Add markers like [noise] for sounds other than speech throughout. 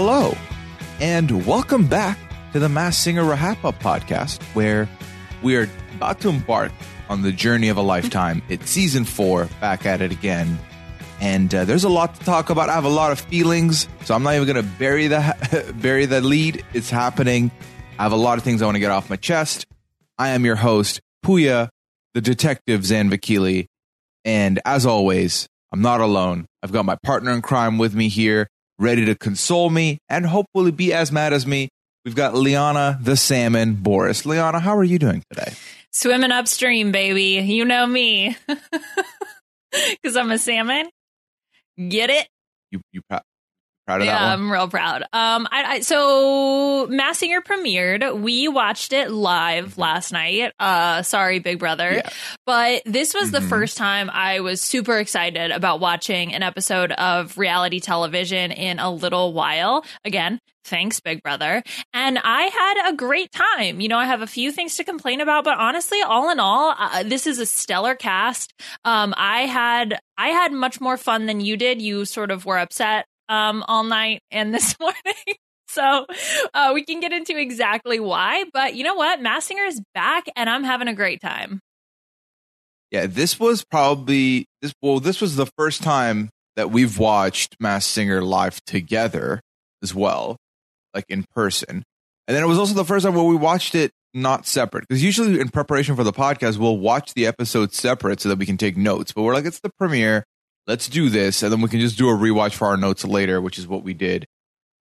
Hello, and welcome back to the Masked Singer Rahapa podcast, where we are about to embark on the journey of a lifetime. It's season four, back at it again. And uh, there's a lot to talk about. I have a lot of feelings, so I'm not even going to bury the [laughs] bury the lead. It's happening. I have a lot of things I want to get off my chest. I am your host, Puya, the detective Zanvakili, and as always, I'm not alone. I've got my partner in crime with me here, ready to console me and hopefully be as mad as me. We've got Liana the Salmon Boris. Liana, how are you doing today? Swimming upstream, baby. You know me. [laughs] Because I'm a salmon. Get it? You you proud, of yeah, that one? I'm real proud. Um, I, I so Masked Singer premiered. We watched it live last night. Uh, sorry, Big Brother, Yeah. but this was the Mhm. first time I was super excited about watching an episode of reality television in a little while. Again, thanks, Big Brother. And I had a great time. You know, I have a few things to complain about, but honestly, all in all, uh, this is a stellar cast. Um, I had I had much more fun than you did. You sort of were upset um, all night and [laughs] this morning. So uh, we can get into exactly why, but you know what? Masked Singer is back, and I'm having a great time. Yeah, this was probably this. Well, this was the first time that we've watched Masked Singer live together as well, like in person. And then it was also the first time where we watched it not separate because usually in preparation for the podcast we'll watch the episode separate so that we can take notes. But we're like, it's the premiere, let's do this, and then we can just do a rewatch for our notes later, which is what we did.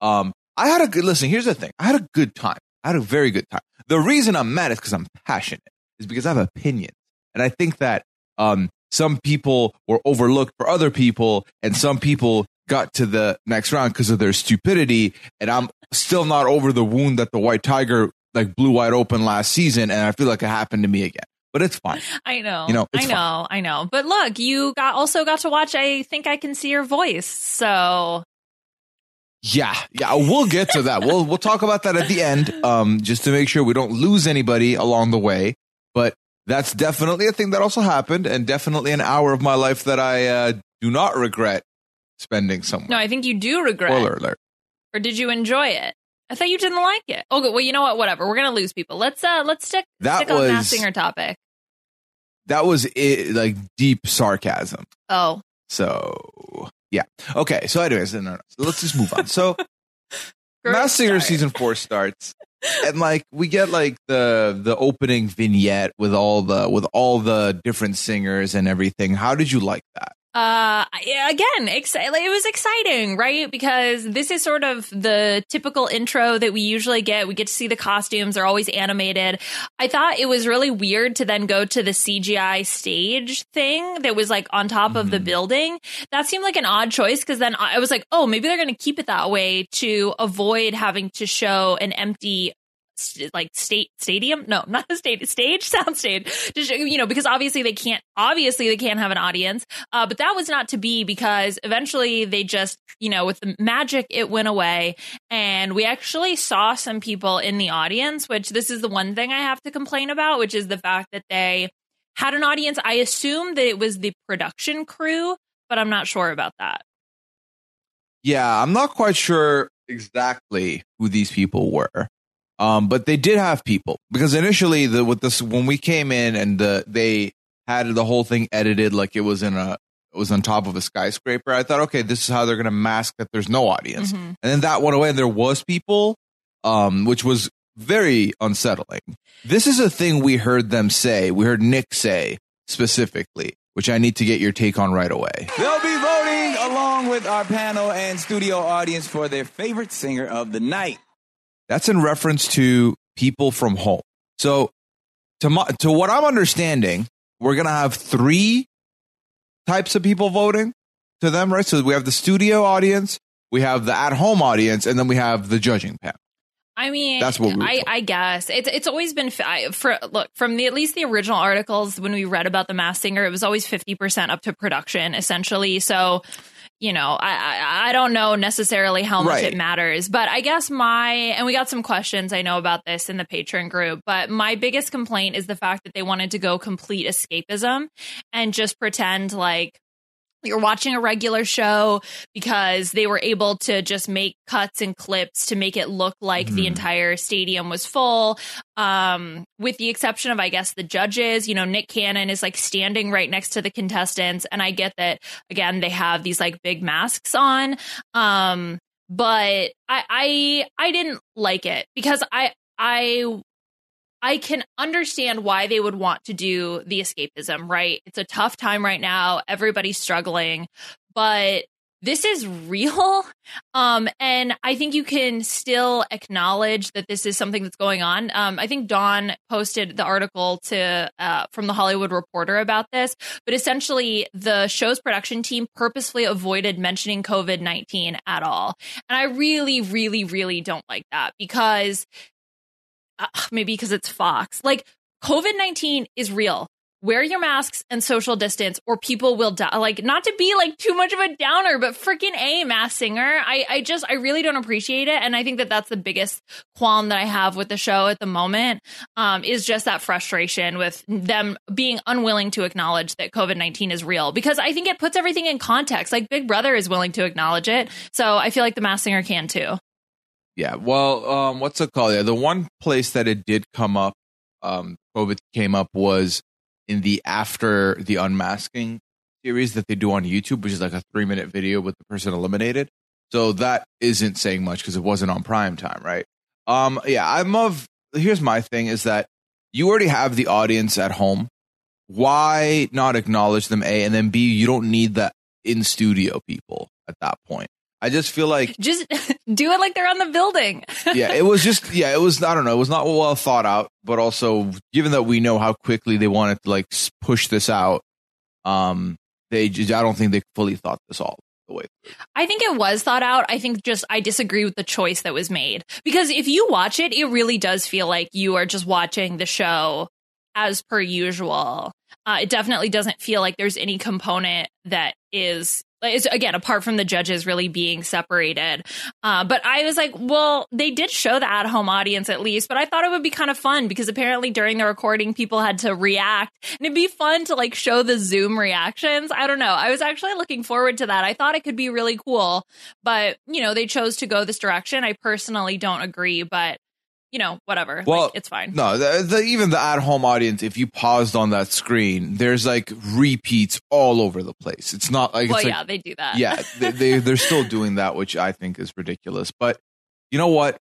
Um, I had a good listen. Here's the thing: I had a good time. I had a very good time. The reason I'm mad is because I'm passionate. Is because I have opinions. And I think that um, some people were overlooked for other people, and some people got to the next round because of their stupidity. And I'm still not over the wound that the White Tiger like blew wide open last season, and I feel like it happened to me again. But it's fine. I know, You know, I know, I know. But look, you got also got to watch. I think I can see your voice. So Yeah, yeah, we'll get to that. we'll we'll talk about that at the end, um, just to make sure we don't lose anybody along the way. But that's definitely a thing that also happened, and definitely an hour of my life that I uh, do not regret spending somewhere. no, I think you do regret. Spoiler alert. Or did you enjoy it? I thought you didn't like it. Okay, well, you know what? Whatever. We're gonna lose people. Let's uh, let's stick That stick on Mass was- Singer topic. That was it, like deep sarcasm. Oh, So yeah, okay. So, anyways, no, no, no. So let's just move on. So, [laughs] Masked Singer season four starts, [laughs] and like we get like the the opening vignette with all the with all the different singers and everything. How did you like that? Uh, again, like, it was exciting, right? Because this is sort of the typical intro that we usually get. We get to see the costumes; they're always animated. I thought it was really weird to then go to the CGI stage thing that was like on top of the Mhm. building. That seemed like an odd choice because then I I was like, oh, maybe they're going to keep it that way to avoid having to show an empty st- like state stadium? No not a state stage sound stage. You know because obviously they can't obviously they can't have an audience. Uh, but that was not to be because eventually they just you know with the magic it went away. And we actually saw some people in the audience which this is the one thing i have to complain about which is the fact that they had an audience. I assume that it was the production crew but i'm not sure about that. Yeah, I'm not quite sure exactly who these people were. Um, but they did have people because initially the with this when we came in and the they had the whole thing edited like it was in a it was on top of a skyscraper. I thought, okay, this is how they're gonna mask that there's no audience. Mhm. And then that went away and there was people, um, which was very unsettling. This is a thing we heard them say. We heard Nick say specifically, which I need to get your take on right away. They'll be voting along with our panel and studio audience for their favorite singer of the night. That's in reference to people from home. So, to my, to what I'm understanding, we're gonna have three types of people voting to them, right? So we have the studio audience, we have the at home audience, and then we have the judging panel. I mean, That's what we I. I guess it's it's always been I- for look from the at least the original articles when we read about the Masked Singer, it was always fifty percent up to production essentially. So, you know, I I, I don't know necessarily how much Right. it matters, but I guess my and we got some questions I know about this in the Patreon group, but my biggest complaint is the fact that they wanted to go complete escapism and just pretend like you're watching a regular show because they were able to just make cuts and clips to make it look like the Mhm. entire stadium was full um with the exception of i guess the judges you know nick cannon is like standing right next to the contestants and i get that again they have these like big masks on um but i i i didn't like it because i i I can understand why they would want to do the escapism, right? It's a tough time right now. Everybody's struggling, but this is real. [laughs] Um, and I think you can still acknowledge that this is something that's going on. Um, I think Dawn posted the article to uh, from the Hollywood Reporter about this, but essentially the show's production team purposefully avoided mentioning COVID nineteen at all. And I really, really, really don't like that because uh, maybe because it's Fox. Like COVID 19 is real. Wear your masks and social distance, or people will die. Like, not to be like too much of a downer, but freaking a mass singer. I, I just, I really don't appreciate it, and I think that that's the biggest qualm that I have with the show at the moment. Um, is just that frustration with them being unwilling to acknowledge that COVID nineteen is real, because I think it puts everything in context. Like Big Brother is willing to acknowledge it, so I feel like the mass singer can too. Yeah. Well, um, what's it called? Yeah, the one place that it did come up, um, COVID came up was in the after the unmasking series that they do on YouTube, which is like a three minute video with the person eliminated. So that isn't saying much because it wasn't on prime time, right? Um, yeah, I'm of. Here's my thing: is that you already have the audience at home. Why not acknowledge them? A and then B. You don't need the in studio people at that point. I just feel like Just [laughs] do it like they're on the building. [laughs] yeah, it was just yeah, it was I don't know, it was not well thought out, but also given that we know how quickly they wanted to like push this out, um, they just, I don't think they fully thought this all the way. through. I think it was thought out. I think just I disagree with the choice that was made because if you watch it, it really does feel like you are just watching the show as per usual. Uh, it definitely doesn't feel like there's any component that is is again apart from the judges really being separated. Uh, but I was like, well, they did show the at home audience at least, but I thought it would be kind of fun because apparently during the recording, people had to react, and it'd be fun to like show the Zoom reactions. I don't know. I was actually looking forward to that. I thought it could be really cool, but you know, they chose to go this direction. I personally don't agree, but you know, whatever. Well, like, it's fine. No, the, the, even the at home audience, if you paused on that screen, there's like repeats all over the place. It's not like well, like yeah, they do that. yeah, [laughs] they, they they're still doing that, which I think is ridiculous. But you know what?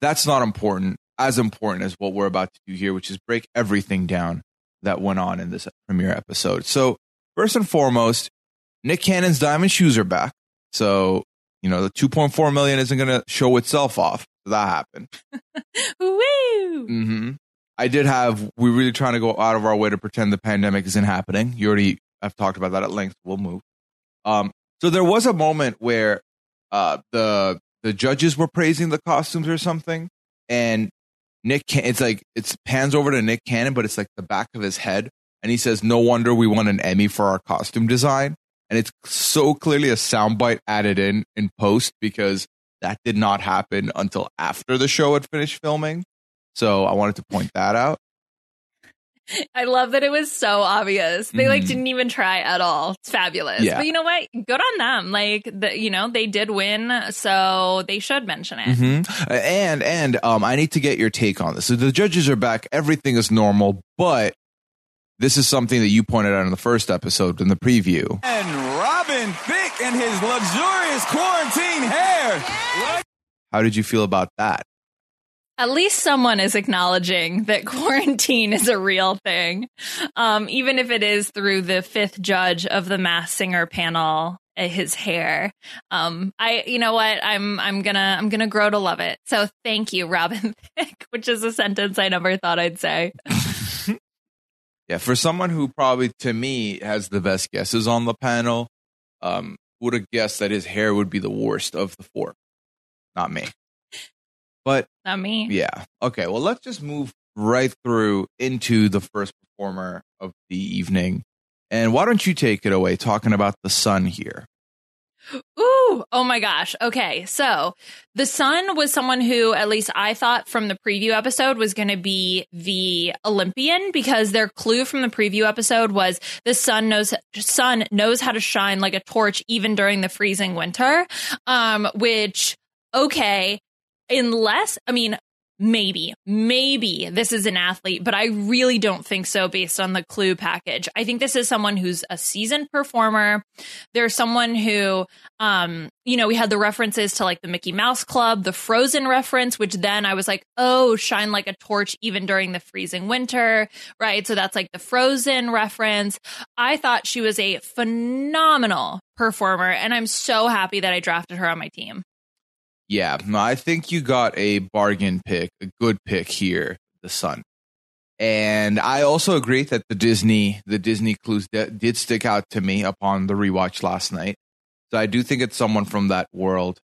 That's not important. As important as what we're about to do here, which is break everything down that went on in this premiere episode. So first and foremost, Nick Cannon's diamond shoes are back. So you know the 2.4 million isn't going to show itself off. That happened. [laughs] Woo! hmm I did have. We're really trying to go out of our way to pretend the pandemic isn't happening. You already. I've talked about that at length. We'll move. Um. So there was a moment where, uh, the the judges were praising the costumes or something, and Nick. Can- it's like it's pans over to Nick Cannon, but it's like the back of his head, and he says, "No wonder we won an Emmy for our costume design." And it's so clearly a soundbite added in in post because that did not happen until after the show had finished filming. So I wanted to point that out. I love that it was so obvious. They like Mhm. didn't even try at all. It's fabulous. Yeah. But you know what? Good on them. Like the, you know, they did win, so they should mention it. hmm And and um, I need to get your take on this. So the judges are back. Everything is normal, but this is something that you pointed out in the first episode in the preview. And Robin Thicke and his luxurious quarantine hair. What? How did you feel about that? At least someone is acknowledging that [laughs] quarantine is a real thing, um, even if it is through the fifth judge of the Masked Singer panel. uh, His hair, um, I, you know what, I'm, I'm gonna, I'm gonna grow to love it. So thank you, Robin [laughs] Thicke, which is a sentence I never thought I'd say. [laughs] Yeah, for someone who probably to me has the best guesses on the panel, um, would have guessed that his hair would be the worst of the four. Not me. But Not me. Yeah. Okay. Well, let's just move right through into the first performer of the evening. And why don't you take it away talking about the sun here? Oh my gosh. Okay. So the sun was someone who, at least I thought from the preview episode, was going to be the Olympian because their clue from the preview episode was the sun knows sun knows how to shine like a torch even during the freezing winter. Um, which okay, unless I mean maybe, maybe this is an athlete, but I really don't think so based on the clue package. I think this is someone who's a seasoned performer. There's someone who, um, you know, we had the references to like the Mickey Mouse Club, the Frozen reference, which then I was like, oh, shine like a torch even during the freezing winter, right? So that's like the Frozen reference. I thought she was a phenomenal performer, and I'm so happy that I drafted her on my team. Yeah, I think you got a bargain pick, a good pick here, the Sun. And I also agree that the Disney, the Disney clues did stick out to me upon the rewatch last night. So I do think it's someone from that world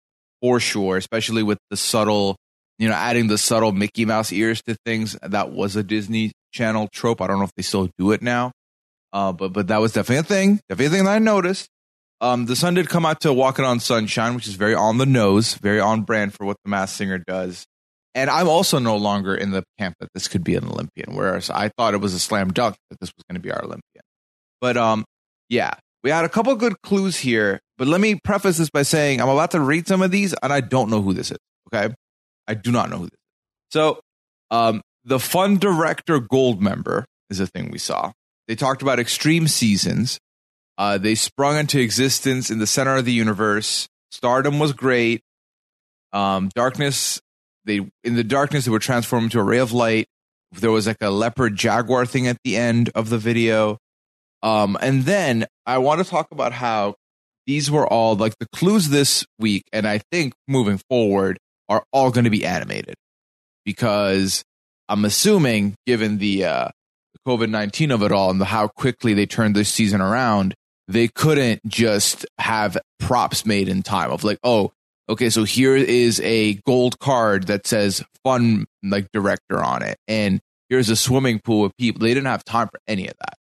for sure, especially with the subtle, you know, adding the subtle Mickey Mouse ears to things. That was a Disney Channel trope. I don't know if they still do it now, uh, but but that was definitely a thing, definitely a thing that I noticed. Um, the sun did come out to Walking on Sunshine, which is very on the nose, very on brand for what the Masked Singer does. And I'm also no longer in the camp that this could be an Olympian, whereas I thought it was a slam dunk that this was going to be our Olympian. But um, yeah, we had a couple good clues here. But let me preface this by saying I'm about to read some of these, and I don't know who this is. Okay, I do not know who this is. So, um, the Fun Director Gold member is a thing we saw. They talked about extreme seasons. Uh, they sprung into existence in the center of the universe. Stardom was great. Um, darkness, they in the darkness they were transformed into a ray of light. There was like a leopard jaguar thing at the end of the video. Um, and then I want to talk about how these were all like the clues this week, and I think moving forward are all going to be animated because I'm assuming, given the uh, COVID 19 of it all and the, how quickly they turned this season around, they couldn't just have props made in time of like, oh, okay, so here is a gold card that says fun like director on it, and here's a swimming pool of people. They didn't have time for any of that.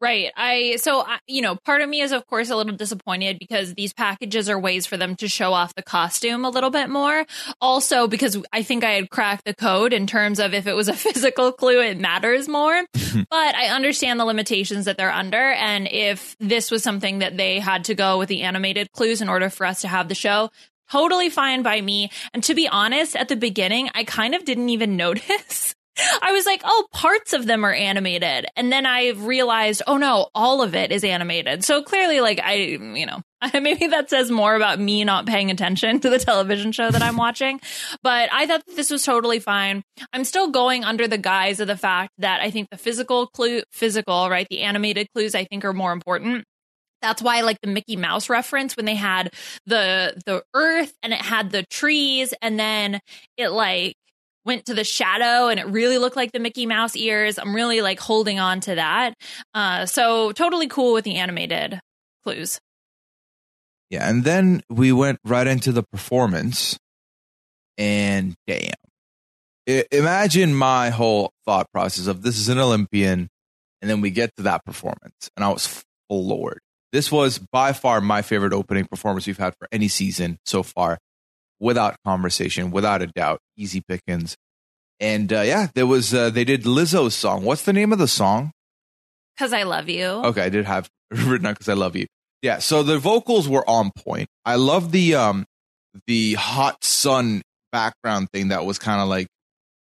Right. I so you know, part of me is of course a little disappointed because these packages are ways for them to show off the costume a little bit more. Also because I think I had cracked the code in terms of if it was a [laughs] physical clue it matters more. [laughs] but I understand the limitations that they're under and if this was something that they had to go with the animated clues in order for us to have the show, totally fine by me. And to be honest, at the beginning, I kind of didn't even [laughs] notice I was like, oh, parts of them are animated. And then I realized, oh no, all of it is animated. So clearly, like, I, you know, [laughs] maybe that says more about me not paying attention to the television show that I'm watching. But I thought this was totally fine. I'm still going under the guise of the fact that I think the physical clue, physical, right? The animated clues I think are more important that's why I like the Mickey Mouse reference when they had the the earth and it had the trees and then it like went to the shadow and it really looked like the Mickey Mouse ears. I'm really like holding on to that. Uh, so totally cool with the animated clues. Yeah, and then we went right into the performance, and damn, I- imagine my whole thought process of this is an Olympian, and then we get to that performance, and I was floored. This was by far my favorite opening performance we've had for any season so far without conversation, without a doubt. Easy pickings. And uh, yeah, there was uh, they did Lizzo's song. What's the name of the song? Cause I love you. Okay, I did have [laughs] written out because I love you. Yeah, so the vocals were on point. I love the um the hot sun background thing that was kind of like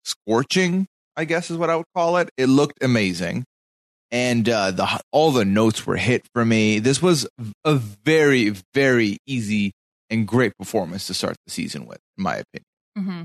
scorching. I guess is what I would call it. It looked amazing, and uh, the all the notes were hit for me. This was a very very easy and great performance to start the season with, in my opinion. Mm-hmm.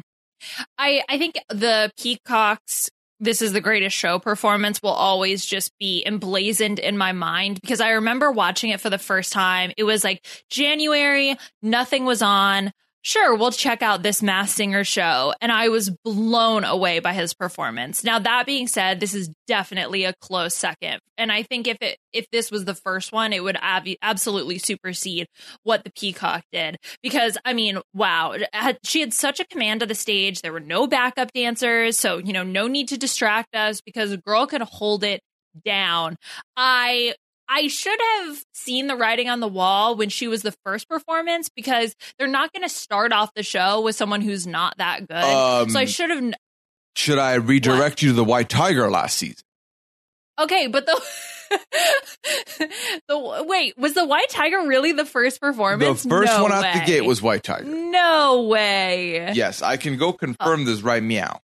I I think the Peacocks this is the greatest show performance will always just be emblazoned in my mind because I remember watching it for the first time. It was like January, nothing was on sure, we'll check out this Masked Singer show. And I was blown away by his performance. Now, that being said, this is definitely a close second. And I think if it if this was the first one, it would ab- absolutely supersede what the Peacock did. Because I mean, wow, she had such a command of the stage. There were no backup dancers, so you know, no need to distract us because a girl could hold it down. I I should have seen the writing on the wall when she was the first performance because they're not going to start off the show with someone who's not that good. Um, so I should have. Should I redirect you to the White Tiger last season? Okay, but the [laughs] the wait was the White Tiger really the first performance? The first No one out the gate was White Tiger. no way. Yes, I can go confirm this right meow.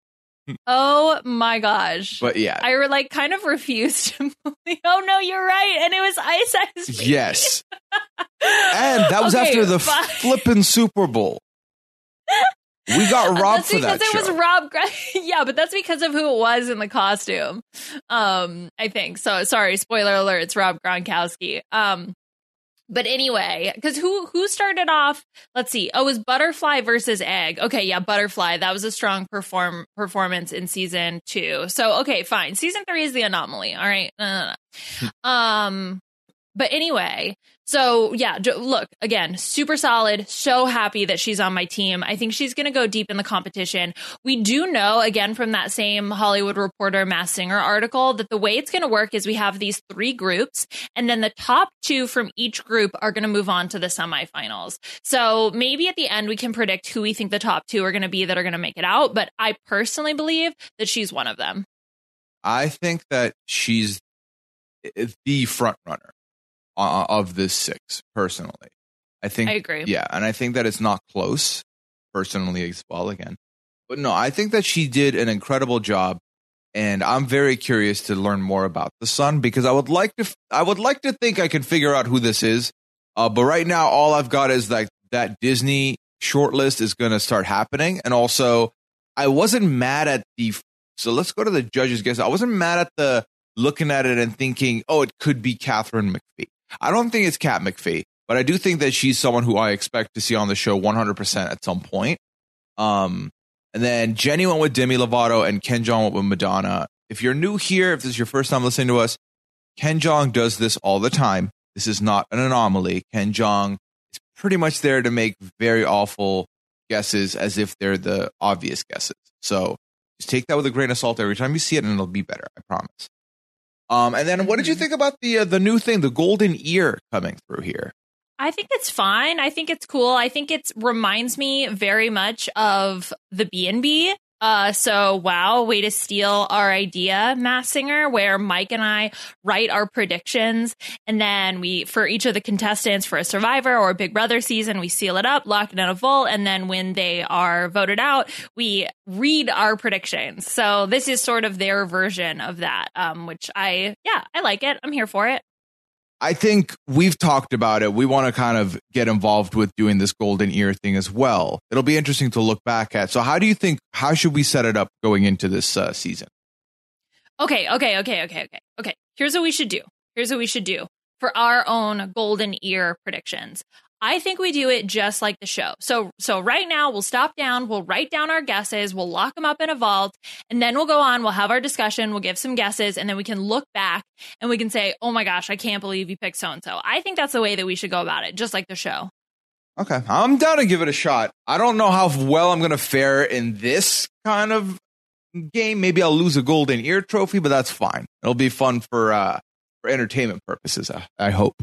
Oh my gosh! But yeah, I like kind of refused to [laughs] believe. Oh no, you're right, and it was Ice Ice. Yes. [laughs] And that was Okay, after the fine. flippin' Super Bowl. We got robbed that's for because that it show. was Rob. [laughs] Yeah, but that's because of who it was in the costume. Um, I think so. Sorry, spoiler alert. It's Rob Gronkowski. Um, but anyway, because who who started off? Let's see. Oh, it was Butterfly versus Egg. Okay, yeah, Butterfly. That was a strong perform performance in season two. So okay, fine. Season three is the anomaly. All right. No, no, no. um, but anyway, so yeah, look again, super solid. So happy that she's on my team. I think she's going to go deep in the competition. We do know again from that same Hollywood Reporter Masked Singer article that the way it's going to work is we have these three groups, and then the top two from each group are going to move on to the semifinals. So maybe at the end we can predict who we think the top two are going to be that are going to make it out. But I personally believe that she's one of them. I think that she's eh, eh, the front runner uh, of this six, personally. I think I agree. Yeah, and I think that it's not close, personally as well. Again, but no, I think that she did an incredible job, and I'm very curious to learn more about the Sun because I would like to. I would like to think I can figure out who this is, uh, but right now all I've got is like that Disney shortlist is going to start happening, and also I wasn't mad at the. So let's go to the judges' guess. I wasn't mad at the looking at it and thinking, oh, it could be Katharine McPhee. I don't think it's Kat McPhee, but I do think that she's someone who I expect to see on the show 100% at some point. Um, and then Jenny went with Demi Lovato and Ken Jeong went with Madonna. If you're new here, if this is your first time listening to us, Ken Jeong does this all the time. This is not an anomaly. Ken Jeong is pretty much there to make very awful guesses as if they're the obvious guesses. So just take that with a grain of salt every time you see it, and it'll be better. I promise. Um, and then what did you think about the uh, the new thing, the golden ear coming through here? I think it's fine. I think it's cool. I think it reminds me very much of the B and B. Uh, so wow, way to steal our idea, Masked Singer, where Mike and I write our predictions, and then we, for each of the contestants for a Survivor or a Big Brother season, we seal it up, lock it in a vault, and then when they are voted out, we read our predictions. So this is sort of their version of that, um, which I, yeah, I like it. I'm here for it. I think we've talked about it. We want to kind of get involved with doing this golden ear thing as well. It'll be interesting to look back at. So, how do you think? How should we set it up going into this uh, season? Okay, okay, okay, okay, okay. Okay. Here's what we should do. Here's what we should do for our own golden ear predictions. I think we do it just like the show. So so right now we'll stop down, we'll write down our guesses, we'll lock them up in a vault, and then we'll go on, we'll have our discussion, we'll give some guesses, and then we can look back and we can say, "Oh my gosh, I can't believe you picked so and so." I think that's the way that we should go about it, just like the show. Okay, I'm down to give it a shot. I don't know how well I'm going to fare in this kind of game. Maybe I'll lose a golden ear trophy, but that's fine. It'll be fun for uh, for entertainment purposes. I, I hope.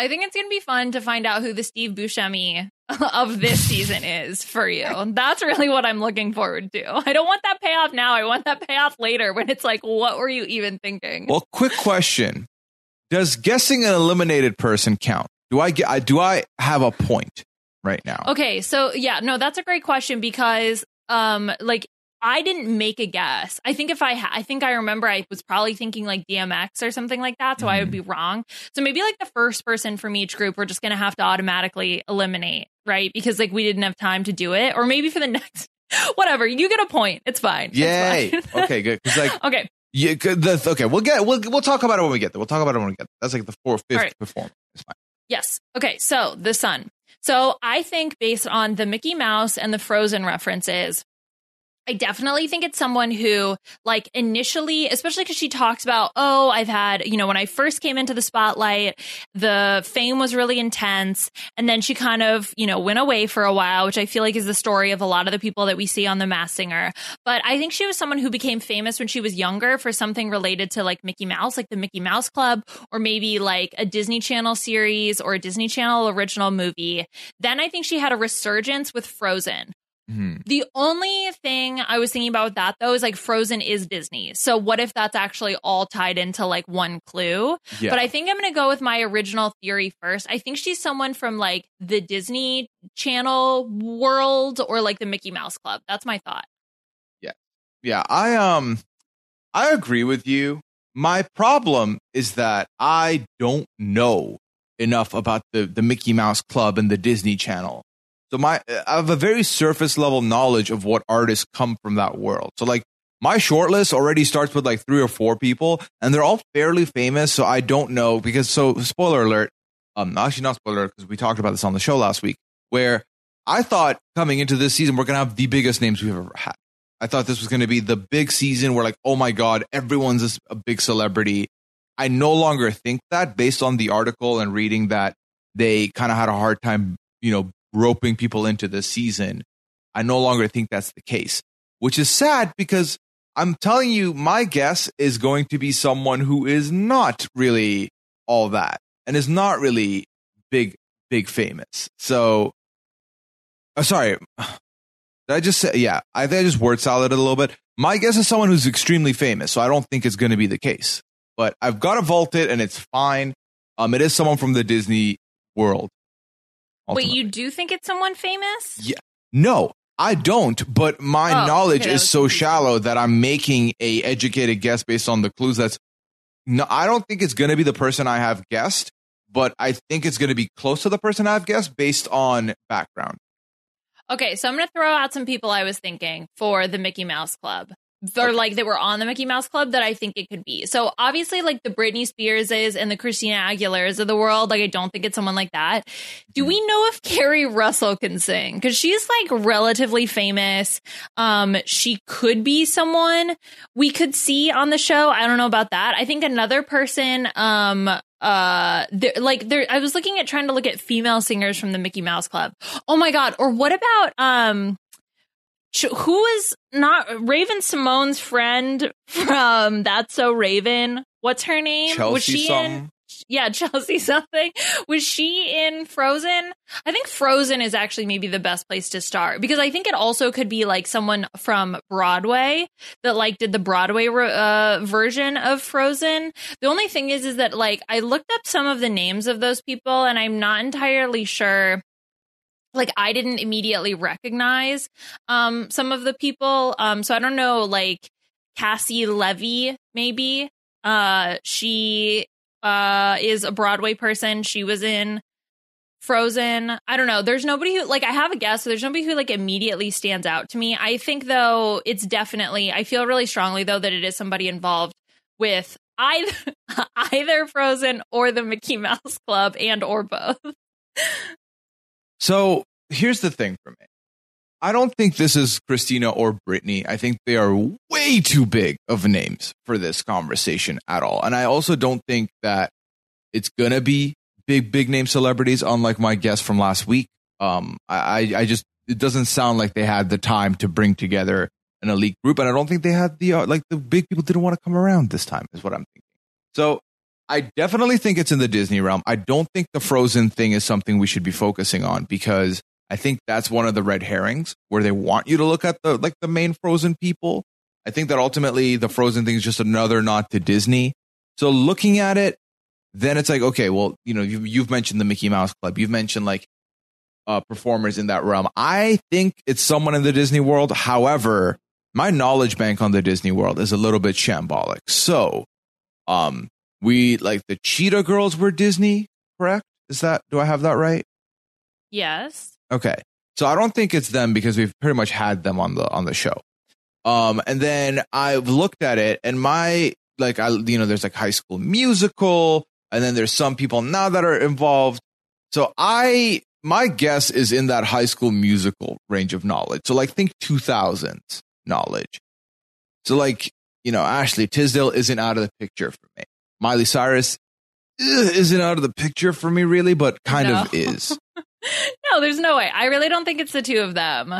I think it's going to be fun to find out who the Steve Buscemi [laughs] of this season is for you. That's really what I'm looking forward to. I don't want that payoff now. I want that payoff later when it's like, what were you even thinking? Well, quick question: Does guessing an eliminated person count? Do I get? I, do I have a point right now? Okay, so yeah, no, that's a great question because um like I didn't make a guess. I think if I ha- I think I remember I was probably thinking like DMX or something like that, so I would be mm. wrong. So maybe like the first person from each group we're just going to have to automatically eliminate, right? Because like we didn't have time to do it or maybe for the [laughs] next whatever, you get a point. It's fine. It's fine. [laughs] okay, good. Like, okay. yeah, good, the, okay, we'll get we'll we'll talk about it when we get there. We'll talk about it when we get there. That's like the fourth, fifth right. performance. It's fine. Yes. Okay. So the sun. So I think based on the Mickey Mouse and the Frozen references, I definitely think it's someone who, like, initially, especially because she talks about, oh, I've had, you know, when I first came into the spotlight, the fame was really intense. And then she kind of, you know, went away for a while, which I feel like is the story of a lot of the people that we see on The Masked Singer. But I think she was someone who became famous when she was younger for something related to like Mickey Mouse, like the Mickey Mouse Club, or maybe like a Disney Channel series or a Disney Channel original movie. Then I think she had a resurgence with Frozen Mm-hmm. the only thing I was thinking about with that though is like Frozen is Disney. So what if that's actually all tied into like one clue? Yeah. But I think I'm going to go with my original theory first. I think she's someone from like the Disney Channel world or like the Mickey Mouse Club. That's my thought. Yeah. Yeah, I um I agree with you. My problem is that I don't know enough about the the Mickey Mouse Club and the Disney Channel. So my I have a very surface level knowledge of what artists come from that world. So like my shortlist already starts with like three or four people and they're all fairly famous, so I don't know because so spoiler alert, um actually not spoiler because we talked about this on the show last week where I thought coming into this season we're to have the biggest names we've ever had. I thought this was to be the big season where like, oh my God, everyone's a big celebrity. I no longer think that based on the article and reading that they kind of had a hard time, you know, roping people into this season. I no longer think that's the case, which is sad because I'm telling you, my guess is going to be someone who is not really all that and is not really big, big famous. So, uh, sorry, [sighs] did I just say, yeah, I think I just word salad a little bit. My guess is someone who's extremely famous, so I don't think it's going to be the case. But I've got to vault it, and it's fine. Um, it is someone from the Disney world. Wait, you do think it's someone famous? Yeah. No, I don't. But my Oh, knowledge okay, is so shallow that I'm making a educated guess based on the clues. That's no, I don't think it's going to be the person I have guessed, but I think it's going to be close to the person I've guessed based on background. Okay, so I'm going to throw out some people I was thinking for the Mickey Mouse Club. Or like that were on the Mickey Mouse Club that I think it could be. So obviously, like the Britney Spearses and the Christina Aguilera's of the world, like I don't think it's someone like that. Do we know if Keri Russell can sing? Because she's like relatively famous. Um, she could be someone we could see on the show. I don't know about that. I think another person, um, uh, there, like there, I was looking at trying to look at female singers from the Mickey Mouse Club. Oh my god! Or what about um, who is not Raven Simone's friend from That's So Raven? What's her name? was Chelsea she in? Yeah, [laughs] Chelsea something. Was she in Frozen? I think Frozen is actually maybe the best place to start because I think it also could be like someone from Broadway that like did the Broadway uh, version of Frozen. The only thing is, is that like I looked up some of the names of those people and I'm not entirely sure. Like I didn't immediately recognize um some of the people. Um, so I don't know, like Caissie Levy, maybe. Uh, she uh is a Broadway person. She was in Frozen. I don't know. There's nobody who like I have a guess. So there's nobody who like immediately stands out to me. I think though it's definitely. I feel really strongly though that it is somebody involved with either [laughs] either Frozen or the Mickey Mouse Club and or both. [laughs] So here's the thing for me. I don't think this is Christina or Britney. I think they are way too big of names for this conversation at all. And I also don't think that it's gonna be big, big name celebrities, unlike my guest from last week. Um, I, I- I just it doesn't sound like they had the time to bring together an elite group, and I don't think they had the uh, like the big people didn't want to come around this time. Is what I'm thinking. So I definitely think it's in the Disney realm. I don't think the Frozen thing is something we should be focusing on because I think that's one of the red herrings where they want you to look at the like the main Frozen people. I think that ultimately the Frozen thing is just another nod to Disney. So looking at it, then it's like okay, well, you know, you've, you've mentioned the Mickey Mouse Club, you've mentioned like uh, performers in that realm. I think it's someone in the Disney world. However, my knowledge bank on the Disney world is a little bit shambolic. So, um, we like the Cheetah Girls were Disney, correct? Is that do I have that right? Yes. Okay. So I don't think it's them because we've pretty much had them on the on the show. Um and then I've looked at it and my like I you know there's like high school musical and then there's some people now that are involved. So I my guess is in that high school musical range of knowledge. So like think 2000s knowledge. So, like, you know, Ashley Tisdale isn't out of the picture for me. Miley Cyrus eh, isn't out of the picture for me, really, but kind No. of is. [laughs] No, there's no way. I really don't think it's the two of them.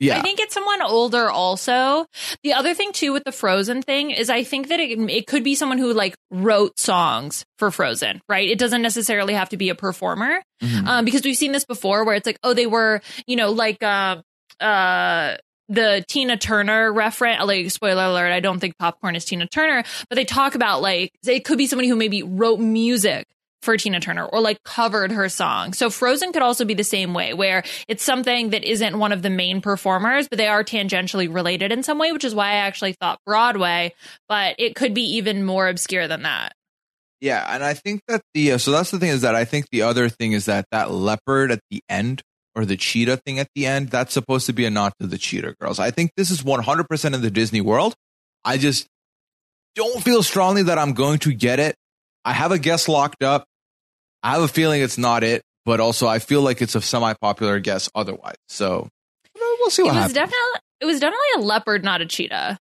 Yeah. I think it's someone older also. The other thing too with the Frozen thing is I think that it, it could be someone who like wrote songs for Frozen, right? It doesn't necessarily have to be a performer. Mhm. Um, because we've seen this before where it's like, oh, they were, you know, like uh uh the Tina Turner reference, like spoiler alert, I don't think popcorn is Tina Turner, but they talk about like it could be somebody who maybe wrote music for Tina Turner or like covered her song. So Frozen could also be the same way where it's something that isn't one of the main performers, but they are tangentially related in some way, which is why I actually thought Broadway, but it could be even more obscure than that. Yeah, and I think that the uh, so that's the thing is that I think the other thing is that that leopard at the end or the cheetah thing at the end that's supposed to be a nod to the cheetah girls. I think this is 100% in the Disney world. I just don't feel strongly that I'm going to get it. I have a guess locked up. I have a feeling it's not it, but also I feel like it's a semi-popular guess otherwise. So we'll see It what was happens. definitely it was definitely a leopard, not a cheetah.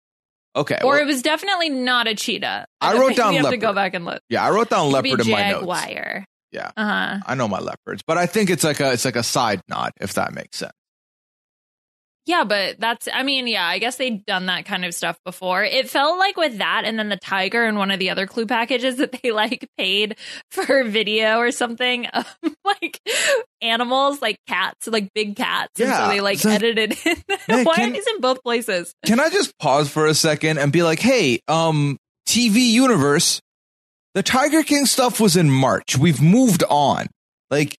okay, or well, it was definitely not a cheetah. I don't wrote down We have to leopard. go back and look. yeah, I wrote down It leopard in my notes. jaguar. Yeah. Uh huh. I know my leopards, but I think it's like a it's like a side nod if that makes sense. Yeah, but that's, I mean, yeah, I guess they'd done that kind of stuff before. It felt like with that and then the tiger and one of the other clue packages [laughs] that they like paid for video or something of [laughs] like animals, like cats, like big cats. and Yeah, so they like like- edited in. Man, [laughs] Why can- are these in both places? Can I just pause for a second and be like, hey, um, TV universe, the Tiger King stuff was in March. We've moved on. Like,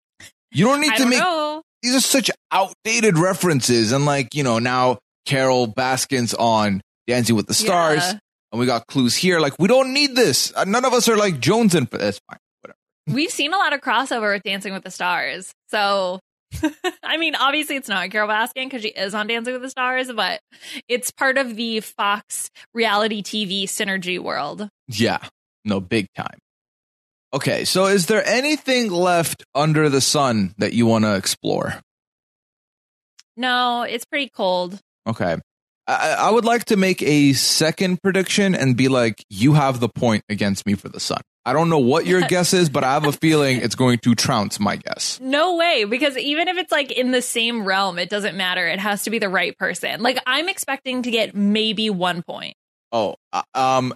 you don't need to don't make know. these are such outdated references. And like, you know, now Carole Baskins on Dancing with the Stars, Yeah. and we got clues here. Like, we don't need this. Uh, None of us are like Jones and that's fine. Whatever. We've seen a lot of crossover with Dancing with the Stars. So, [laughs] I mean, obviously it's not Carole Baskin because she is on Dancing with the Stars, but it's part of the Fox reality TV synergy world. Yeah, no, big time. Okay, so is there anything left under the sun that you want to explore? No, it's pretty cold. Okay. I, I would like to make a second prediction and be like, you have the point against me for the sun. I don't know what your [laughs] guess is, but I have a feeling it's going to trounce my guess. No way, because even if it's like in the same realm, it doesn't matter. It has to be the right person. Like I'm expecting to get maybe one point. Oh, uh, um,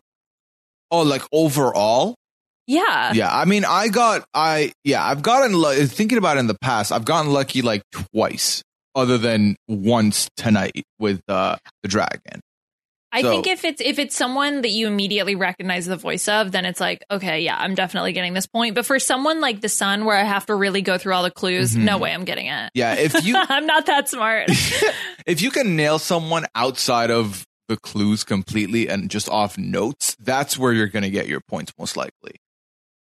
oh, like overall? Yeah. Yeah, I mean, I got, I, yeah, I've gotten, thinking about it in the past, I've gotten lucky like twice, other than once tonight with uh, the dragon. I So- think if it's if it's someone that you immediately recognize the voice of, then it's like, okay, yeah, I'm definitely getting this point. But for someone like the sun, where I have to really go through all the clues, Mhm. no way I'm getting it. Yeah, if you, [laughs] I'm not that smart. [laughs] if you can nail someone outside of the clues completely and just off notes, that's where you're going to get your points most likely.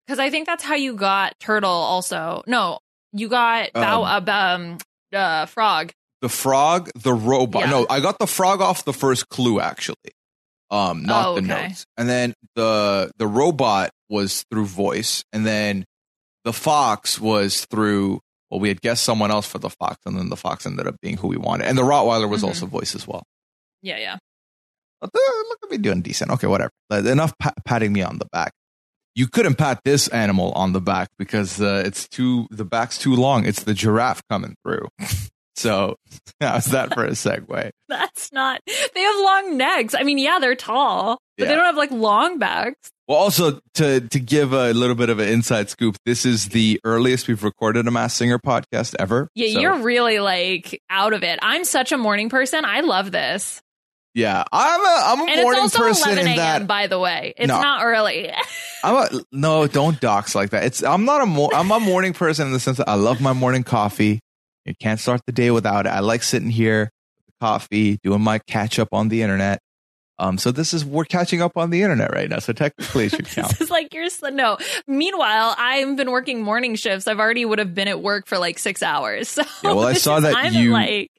Because I think that's how you got turtle. Also, no, you got bow, Um, um, uh, frog. The frog, the robot. Yeah. No, I got the frog off the first clue actually. Um, not Oh, the okay. notes. And then the the robot was through voice, and then the fox was through. Well, we had guessed someone else for the fox, and then the fox ended up being who we wanted, and the Rottweiler was Mhm. also voice as well. Yeah, yeah. Uh, Look at me doing decent. Okay, whatever. Enough pa- patting me on the back. You couldn't pat this animal on the back because uh, it's too the back's too long. It's the giraffe coming through. [laughs] so [laughs] how's that for a segue? [laughs] That's not. They have long necks. I mean, yeah, they're tall, but Yeah. they don't have like long backs. Well, also to to give a little bit of an inside scoop, this is the earliest we've recorded a Masked Singer podcast ever. Yeah, So, you're really like out of it. I'm such a morning person. I love this. Yeah. I'm a I'm a And it's morning also person 11 in a.m. that by the way. It's No. not early. [laughs] I'm a, no, don't dox like that. It's I'm not a mo- I'm a morning person in the sense that I love my morning coffee. You can't start the day without it. I like sitting here with coffee, doing my catch up on the internet. Um, so this is we're catching up on the internet right now. So technically, it should [laughs] count. this is like you're sl- no. Meanwhile, I've been working morning shifts. I've already would have been at work for like six hours. [laughs] So Yeah, well, I saw that I'm you- like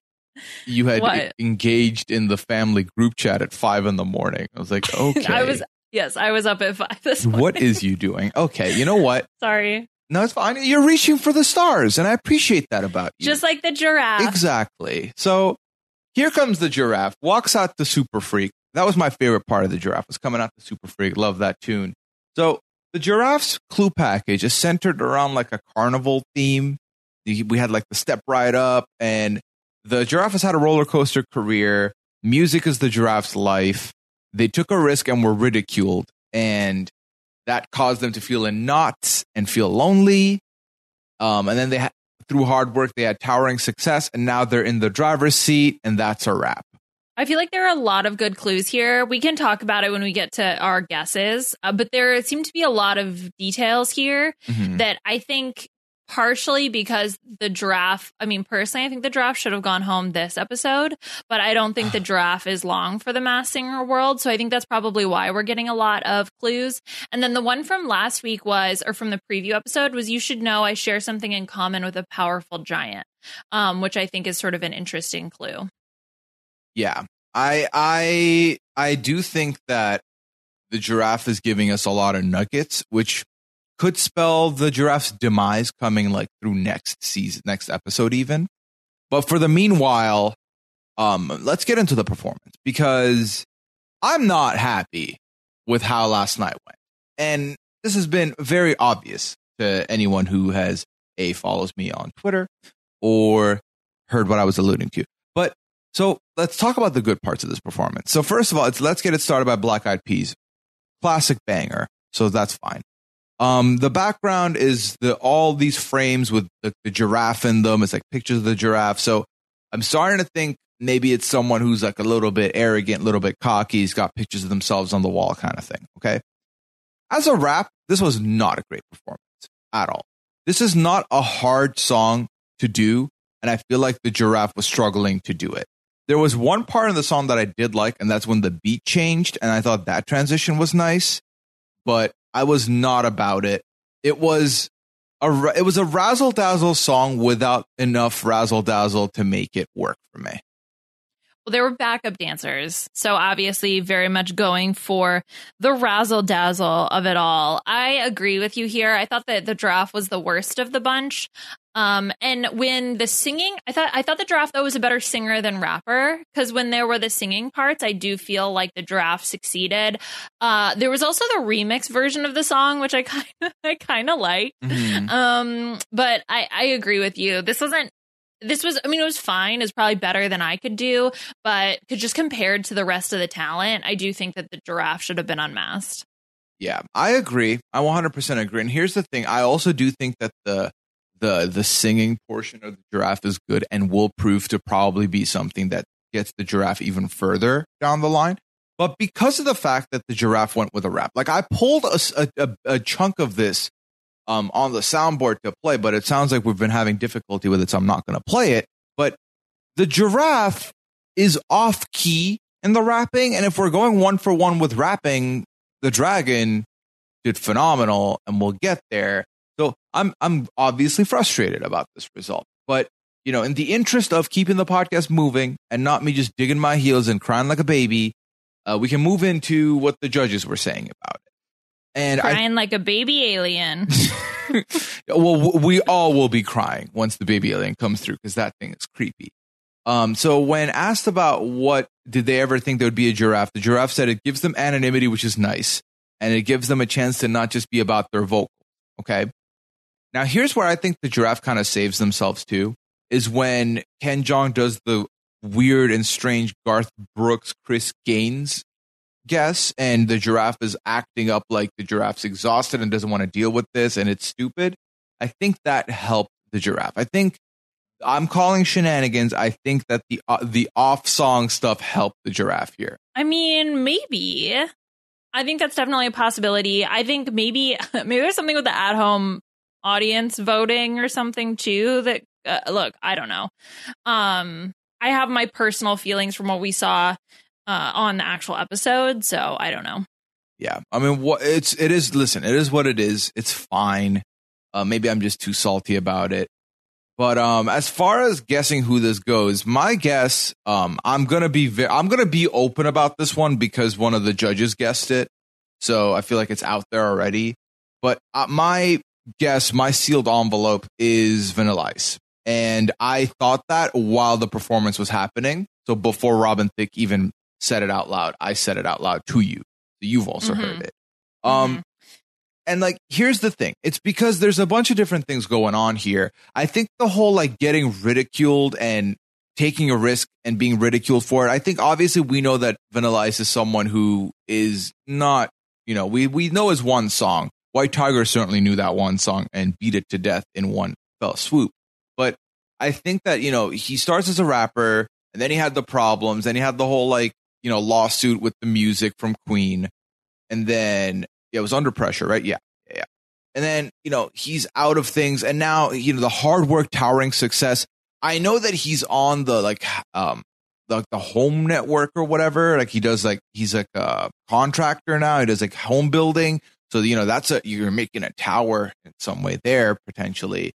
You had What? engaged in the family group chat at five in the morning. I was like, [laughs] okay, I was yes, I was up at five this morning. what is you doing? Okay, you know what? [laughs] Sorry, No, it's fine. You're reaching for the stars, and I appreciate that about you. just like the giraffe. Exactly. So here comes the giraffe, walks out to Super Freak. That was my favorite part of the giraffe, was coming out to Super Freak. Love that tune. So the giraffe's clue package is centered around like a carnival theme. We had like the step right up, and the giraffe has had a roller coaster career. Music is the giraffe's life. They took a risk and were ridiculed, and that caused them to feel in knots and feel lonely. Um, and then they, ha- through hard work, they had towering success, and now they're in the driver's seat, and that's a wrap. I feel like there are a lot of good clues here. We can talk about it when we get to our guesses, uh, but there seem to be a lot of details here Mm-hmm. that I think partially because the giraffe, I mean, personally, I think the giraffe should have gone home this episode, but I don't think the [sighs] giraffe is long for the Masked Singer world. So I think that's probably why we're getting a lot of clues. And then the one from last week was, or from the preview episode, was you should know I share something in common with a powerful giant, um, which I think is sort of an interesting clue. Yeah. I I I do think that the giraffe is giving us a lot of nuggets, which could spell the giraffe's demise coming like through next season, next episode even. But for the meanwhile, um, let's get into the performance because I'm not happy with how last night went. And this has been very obvious to anyone who has a follows me on Twitter or heard what I was alluding to. But so let's talk about the good parts of this performance. So first of all, let's get it started by Black Eyed Peas. Classic banger. So that's fine. Um, the background is the all these frames with the, the giraffe in them. It's like pictures of the giraffe. So I'm starting to think maybe it's someone who's like a little bit arrogant, a little bit cocky. He's got pictures of themselves on the wall, kind of thing. Okay. As a rap, this was not a great performance at all. This is not a hard song to do, and I feel like the giraffe was struggling to do it. There was one part of the song that I did like, and that's when the beat changed, and I thought that transition was nice, but I was not about it. It was a it was a razzle dazzle song without enough razzle dazzle to make it work for me. Well, there were backup dancers. So obviously, very much going for the razzle dazzle of it all. I agree with you here. I thought that the draft was the worst of the bunch. Um, and when the singing, I thought I thought the giraffe though was a better singer than rapper because when there were the singing parts, I do feel like the giraffe succeeded. Uh, there was also the remix version of the song, which I [laughs] kind of I kind of like. Um, but I I agree with you. This wasn't this was i mean it was fine it's probably better than i could do but could just compared to the rest of the talent i do think that the giraffe should have been unmasked Yeah, I agree. I 100% agree. And here's the thing: I also do think that the the the singing portion of the giraffe is good and will prove to probably be something that gets the giraffe even further down the line. But because of the fact that the giraffe went with a rap, like I pulled a a chunk of this um, on the soundboard to play, but it sounds like we've been having difficulty with it, so I'm not going to play it. But the giraffe is off key in the rapping, and if we're going one for one with rapping, the dragon did phenomenal, and we'll get there. So I'm I'm obviously frustrated about this result, but you know, in the interest of keeping the podcast moving and not me just digging my heels and crying like a baby, uh, we can move into what the judges were saying about it. And I crying like a baby alien [laughs] well, we all will be crying once the baby alien comes through because that thing is creepy. Um, so when asked about what did they ever think there would be a giraffe, the giraffe said it gives them anonymity, which is nice, and it gives them a chance to not just be about their vocal. Okay. Now here's where I think the giraffe kind of saves themselves too, is when Ken Jeong does the weird and strange Garth Brooks, Chris Gaines guess, and the giraffe is acting up like the giraffe's exhausted and doesn't want to deal with this, and it's stupid. I think that helped the giraffe. I think I'm calling shenanigans. I think that the uh, the off song stuff helped the giraffe here. i mean maybe i think that's definitely a possibility i think maybe [laughs] maybe there's something with the at home audience voting or something too that uh, look i don't know um i have my personal feelings from what we saw uh, on the actual episode so i don't know Yeah, I mean, what it's it is. Listen, it is what it is. It's fine. Uh, maybe I'm just too salty about it. But um, as far as guessing who this goes, my guess, um, I'm gonna be ve- I'm gonna be open about this one because one of the judges guessed it, so I feel like it's out there already. But uh, my guess, my sealed envelope is Vanilla Ice, and I thought that while the performance was happening, So before Robin Thicke even said it out loud, I said it out loud to you. So you've also Mhm. heard it. Um, Mhm. and like, here's the thing. It's because there's a bunch of different things going on here. I think the whole like getting ridiculed and taking a risk and being ridiculed for it. I think obviously we know that Vanilla Ice is someone who is not, you know, we, we know his one song. White Tiger certainly knew that one song and beat it to death in one fell swoop. But I think that, you know, he starts as a rapper and then he had the problems and he had the whole like, you know, lawsuit with the music from Queen. And then yeah, it was under pressure, right? Yeah. Yeah. And then, you know, he's out of things and now, you know, the hard work, towering success. I know that he's on the like um like the home network or whatever. Like he does like he's like a contractor now. He does like home building. So you know that's a you're making a tower in some way there potentially.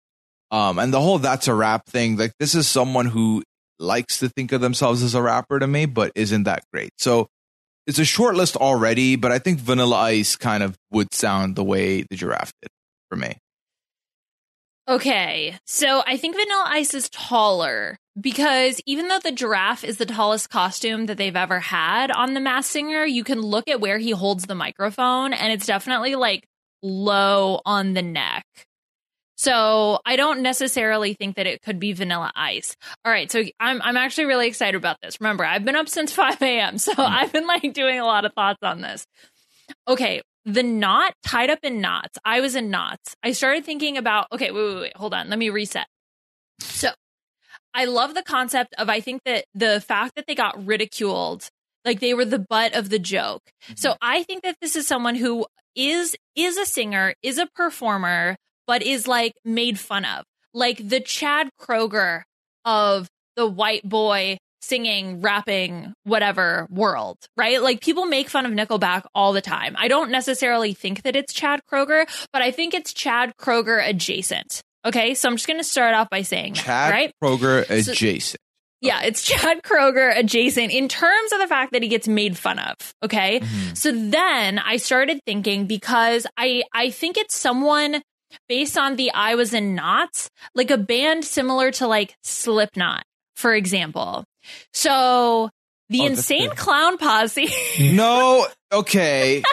Um and the whole that's a rap thing. Like this is someone who likes to think of themselves as a rapper to me, but isn't that great. So it's a short list already, but I think Vanilla Ice kind of would sound the way the giraffe did for me. Okay, so I think Vanilla Ice is taller because even though the giraffe is the tallest costume that they've ever had on The Masked Singer, you can look at where he holds the microphone and it's definitely like low on the neck. So I don't necessarily think that it could be Vanilla Ice. All right, so I'm I'm actually really excited about this. Remember, I've been up since [laughs] 5 a.m., so mm. I've been like doing a lot of thoughts on this. Okay, the knot tied up in knots. I was in knots. I started thinking about, okay, wait, wait, wait, hold on. Let me reset. So I love the concept of, I think that the fact that they got ridiculed, like they were the butt of the joke. Mm-hmm. So I think that this is someone who is, is a singer, is a performer, but is like made fun of. Like the Chad Kroeger of the white boy singing, rapping, whatever world, right? Like people make fun of Nickelback all the time. I don't necessarily think that it's Chad Kroeger, but I think it's Chad Kroeger adjacent. Okay, so I'm just going to start off by saying that, Chad right? Kroeger So- adjacent. Yeah, it's Chad Kroeger adjacent in terms of the fact that he gets made fun of. Okay. Mhm. So then I started thinking because I I think it's someone based on the I was in knots, like a band similar to like Slipknot, for example. So the Oh, insane clown posse No, [laughs] okay.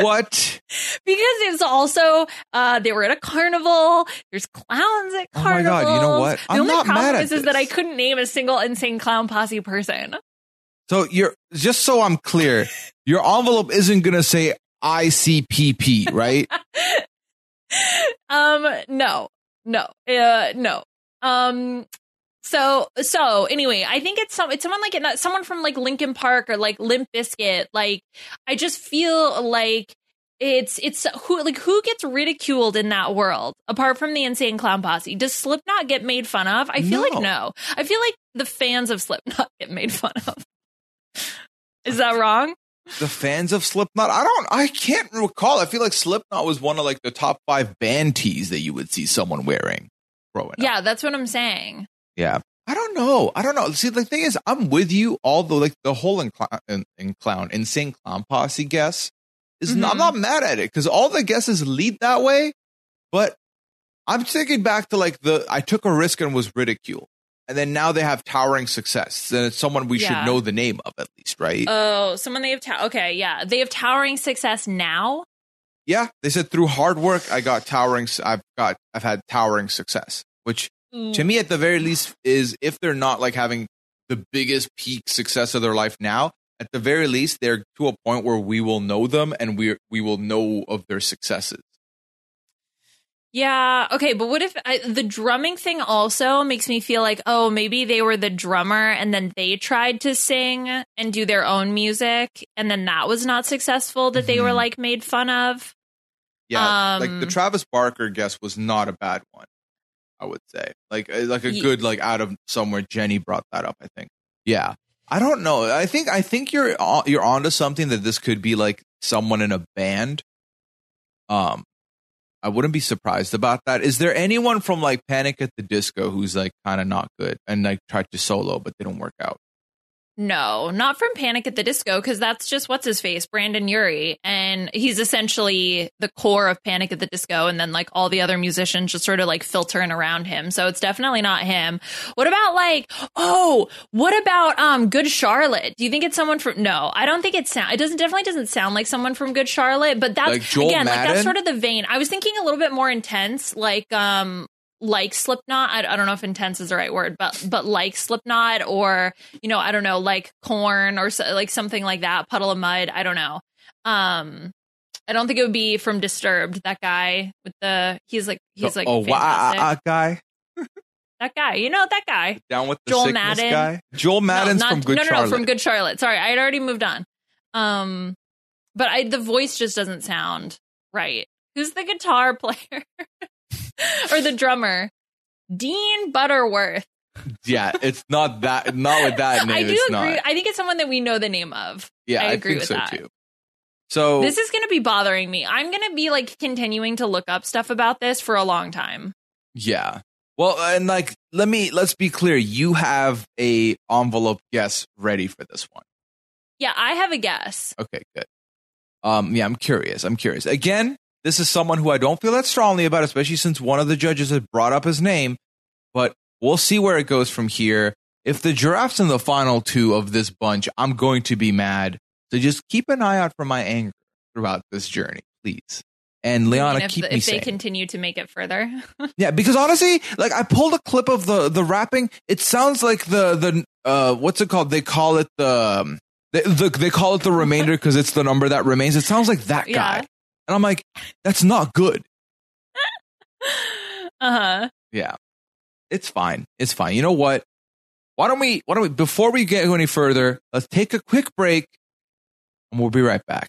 What? because it's also uh they were at a carnival. There's clowns at carnival. Oh my carnivals. God, you know what? The I'm only not problem mad at is, is that I couldn't name a single insane clown posse person. So you're just so I'm clear, [laughs] your envelope isn't gonna say ICPP, right? [laughs] um no no uh no um so so anyway i think it's some it's someone like it- someone from like Linkin park or like Limp Bizkit like i just feel like it's it's who like who gets ridiculed in that world apart from the insane clown posse does slipknot get made fun of i feel No. like no i feel like the fans of slipknot get made fun of is that wrong the fans of Slipknot. I don't. I can't recall. I feel like Slipknot was one of like the top five band tees that you would see someone wearing growing up. yeah that's what i'm saying Yeah. I don't know. I don't know. See, the thing is, I'm with you. Although, like the whole in, in, in clown, insane clown posse guess is. Not, I'm mm-hmm. not mad at it because all the guesses lead that way. But I'm thinking back to like the I took a risk and was ridiculed, and then now they have towering success. Then it's someone we Yeah. should know the name of at least, right? Oh, someone they have ta- okay, yeah, they have towering success now. yeah, they said through hard work, I got towering. I've got I've had towering success, which to me at the very least is if they're not like having the biggest peak success of their life now at the very least they're to a point where we will know them and we we will know of their successes Yeah, okay, but what if I, the drumming thing also makes me feel like, oh, maybe they were the drummer and then they tried to sing and do their own music and then that was not successful that they were Mhm. like made fun of. yeah like the Um, travis barker guess was not a bad one i would say. Like uh, like a Ye- good like out of somewhere jenny brought that up i think. Yeah. I don't know. I think i think you're on- you're onto something that this could be like someone in a band. Um I wouldn't be surprised about that. Is there anyone from like Panic at the Disco who's like kind of not good and like tried to solo but didn't work out? No, not from Panic at the Disco, because that's just what's his face, Brendon Urie. And he's essentially the core of Panic at the Disco. And then like all the other musicians just sort of like filtering around him. So it's definitely not him. What about like, oh, what about um Good Charlotte? Do you think it's someone from no, I don't think it sound it doesn't definitely doesn't sound like someone from Good Charlotte, but that's Like again, like that's sort of the vein. I was thinking a little bit more intense, like um like Slipknot. I, I don't know if intense is the right word, but but like Slipknot or you know I don't know like Korn or so, like something like that. Puddle of Mudd. I don't know. Um, I don't think it would be from Disturbed. That guy with the he's like he's like oh, wow, fantastic. uh, uh, guy that guy. You know that guy. down with the Joel Madden. guy. Joel Madden's no, not, from Good no, no, Charlotte. no, from Good Charlotte. Sorry, I had already moved on. Um, but I the voice just doesn't sound right. Who's the guitar player [laughs] [laughs] or the drummer? Dean Butterworth. yeah, it's not that. Not with that name. [laughs] I do it's agree. Not. I think it's someone that we know the name of. Yeah, I I, agree think with so that. too. So This is going to be bothering me. I'm going to be like continuing to look up stuff about this for a long time. Yeah. Well, and like, let me let's be clear. You have a envelope guess ready for this one. Yeah, I have a guess. Okay, good. Um, yeah, I'm curious. I'm curious. Again, this is someone who I don't feel that strongly about, especially since one of the judges had brought up his name. But we'll see where it goes from here. If the giraffe's in the final two of this bunch, I'm going to be mad. So just keep an eye out for my anger throughout this journey, please. And mean, if, keep if me they sane. continue to make it further. [laughs] Yeah, because honestly, like I pulled a clip of the the rapping. It sounds like the the uh what's it called? They call it the um, they, the, they call it the remainder because it's the number that remains. It sounds like that Yeah. And I'm like, that's not good. [laughs] uh huh. Yeah, it's fine. It's fine. You know what? Why don't we? Why don't we? Before we get any further, let's take a quick break, and we'll be right back.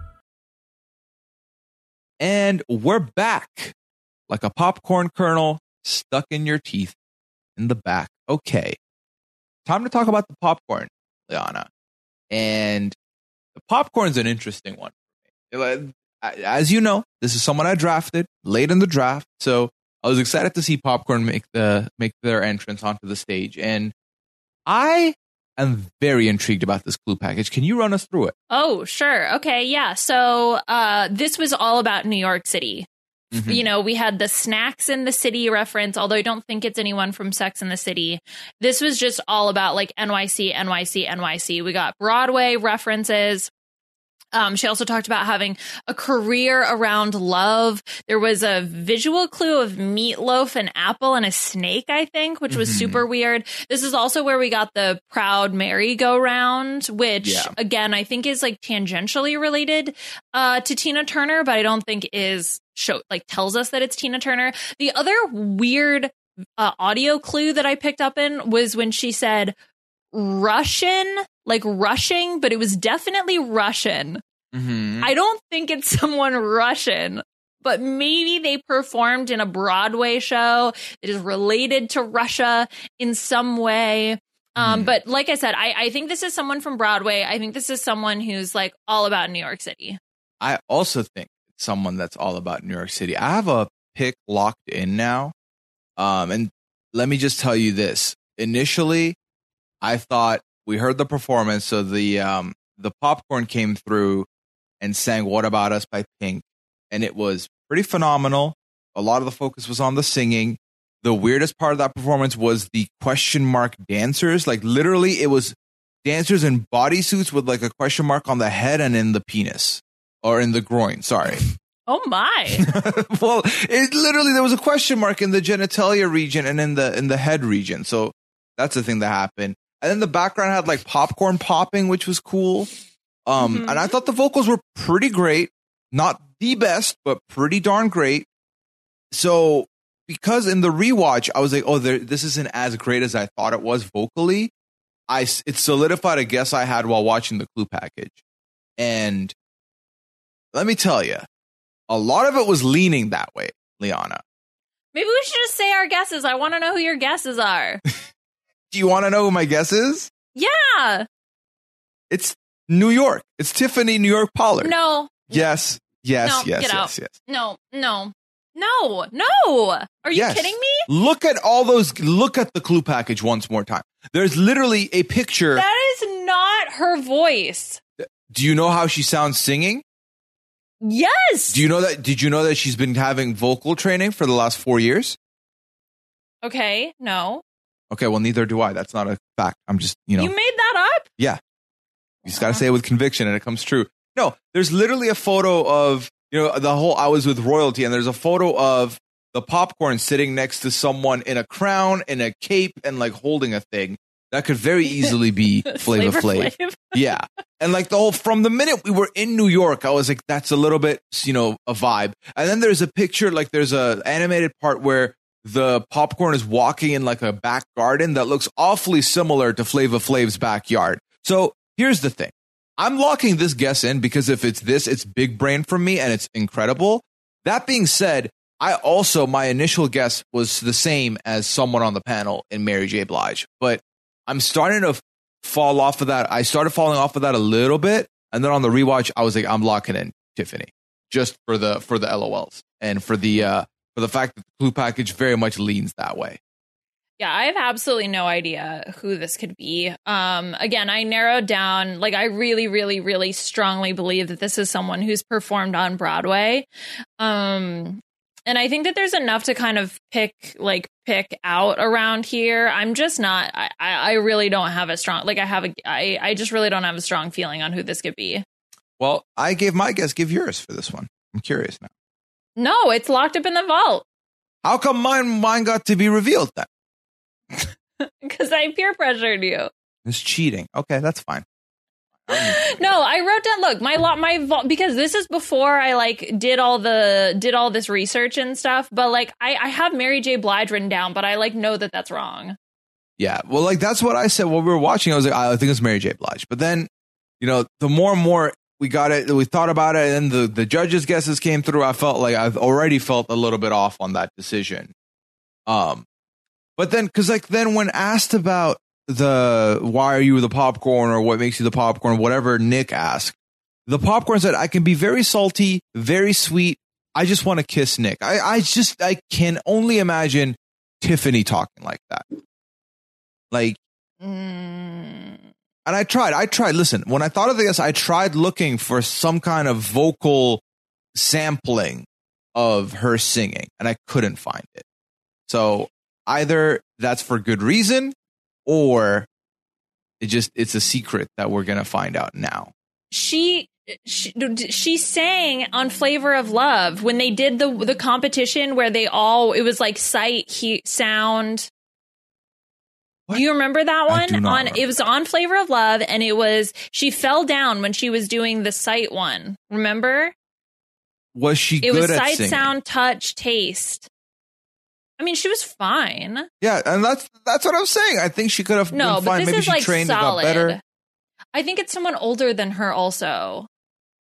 And we're back like a popcorn kernel stuck in your teeth in the back. Okay. Time to talk about the popcorn, Liana. And the popcorn's an interesting one As you know, this is someone I drafted late in the draft. So I was excited to see popcorn make the make their entrance onto the stage. And I am very intrigued about this clue package. Can you run us through it? Oh, sure. Okay. Yeah. So uh, this was all about New York City. Mhm. You know, we had the snacks in the city reference, although I don't think it's anyone from Sex in the City. This was just all about like NYC, NYC, NYC. We got Broadway references. Um, she also talked about having a career around love. There was a visual clue of meatloaf, an apple, and a snake, I think, which was Mhm. super weird. This is also where we got the proud merry-go-round, which Yeah. again I think is like tangentially related uh, to Tina Turner, but I don't think is show like tells us that it's Tina Turner. The other weird uh, audio clue that I picked up in was when she said Russian, like rushing, but it was definitely Russian. Mm-hmm. I don't think it's [laughs] someone Russian, but maybe they performed in a Broadway show that is related to Russia in some way. Um, Hmm. But like I said, I, I think this is someone from Broadway. I think this is someone who's like all about New York City. I also think it's someone that's all about New York City. I have a pick locked in now. Um, and let me just tell you this. Initially, I thought we heard the performance, so the um the popcorn came through and sang What About Us by Pink. And it was pretty phenomenal. A lot of the focus was on the singing. The weirdest part of that performance was the question mark dancers. Like literally it was dancers in bodysuits with like a question mark on the head and in the penis or in the groin. Sorry. [laughs] Oh my. [laughs] well, it literally there was a question mark in the genitalia region and in the in the head region. So that's the thing that happened. And then the background had like popcorn popping, which was cool. Um, Mhm. and I thought the vocals were pretty great. Not the best, but pretty darn great. So because in the rewatch, I was like, oh, there, this isn't as great as I thought it was vocally. I it solidified a guess I had while watching the Clue package, and let me tell you, a lot of it was leaning that way, Liana. Maybe we should just say our guesses. I want to know who your guesses are. [laughs] Do you want to know who my guess is? yeah. It's New York. It's Tiffany New York Pollard. No. Yes. Yes. No, yes. yes. Yes. No. No. No. No. Are you Yes. kidding me? Look at all those. Look at the clue package once more time. There's literally a picture. That is not her voice. Do you know how she sounds singing? Yes. Do you know that? Did you know that she's been having vocal training for the last four years? okay. No. Okay, well, neither do I. That's not a fact. I'm just, you know, You made that up? Yeah. You just got to uh-huh. say it with conviction and it comes true. No, there's literally a photo of, you know, the whole I was with royalty, and there's a photo of the popcorn sitting next to someone in a crown, in a cape, and like holding a thing. That could very [laughs] easily be Flavor Flav. Flav. [laughs] Yeah. And like the whole, from the minute we were in New York, I was like, that's a little bit, you know, a vibe. And then there's a picture, like there's a animated part where the popcorn is walking in like a back garden that looks awfully similar to Flavor Flav's backyard. So here's the thing. I'm locking this guess in because if it's this, it's big brain for me and it's incredible. That being said, I also, my initial guess was the same as someone on the panel in Mary J. Blige, but I'm starting to fall off of that. I started falling off of that a little bit, and then on the rewatch, I was like, I'm locking in Tiffany just for the for the LOLs and for the uh for the fact that the clue package very much leans that way. Yeah, I have absolutely no idea who this could be. Um, again, I narrowed down, like, I really, really, really strongly believe that this is someone who's performed on Broadway. Um, and I think that there's enough to kind of pick, like, pick out around here. I'm just not, I, I I really don't have a strong, like, I have a, I, I just really don't have a strong feeling on who this could be. Well, I gave my guess. Give yours for this one. I'm curious now. No, it's locked up in the vault How come mine mine got to be revealed then? [laughs] because I peer pressured you. It's cheating. Okay, that's fine. no, I wrote down. Look, my lot, my vault because this is before I like did all the did all this research and stuff. But like, I I have Mary J. Blige written down, but I like know that that's wrong. Yeah, well, like that's what I said while we were watching. I was like, I think it's Mary J. Blige. But then, you know, the more and more we got it, we thought about it, and the the judges' guesses came through. I felt like I've already felt a little bit off on that decision. Um, but then because like then when asked about the why are you the popcorn or what makes you the popcorn, whatever Nick asked, the popcorn said I can be very salty, very sweet. I just want to kiss Nick. I I just I can only imagine Tiffany talking like that. Like Mm, and I tried. I tried. Listen, when I thought of this, I tried looking for some kind of vocal sampling of her singing, and I couldn't find it. So either that's for good reason, or it just it's a secret that we're gonna find out now. she. She, she sang on Flavor of Love when they did the the competition where they all it was like sight, he, sound. What? Do you remember that one? on remember. it was on Flavor of Love, and it was she fell down when she was doing the sight one. Remember? Was she It good was at sight, singing? sound, touch, taste. I mean, she was fine. Yeah, and that's that's what I'm saying. I think she could have No, been but fine. this Maybe is she like trained solid. better. I think it's someone older than her. Also,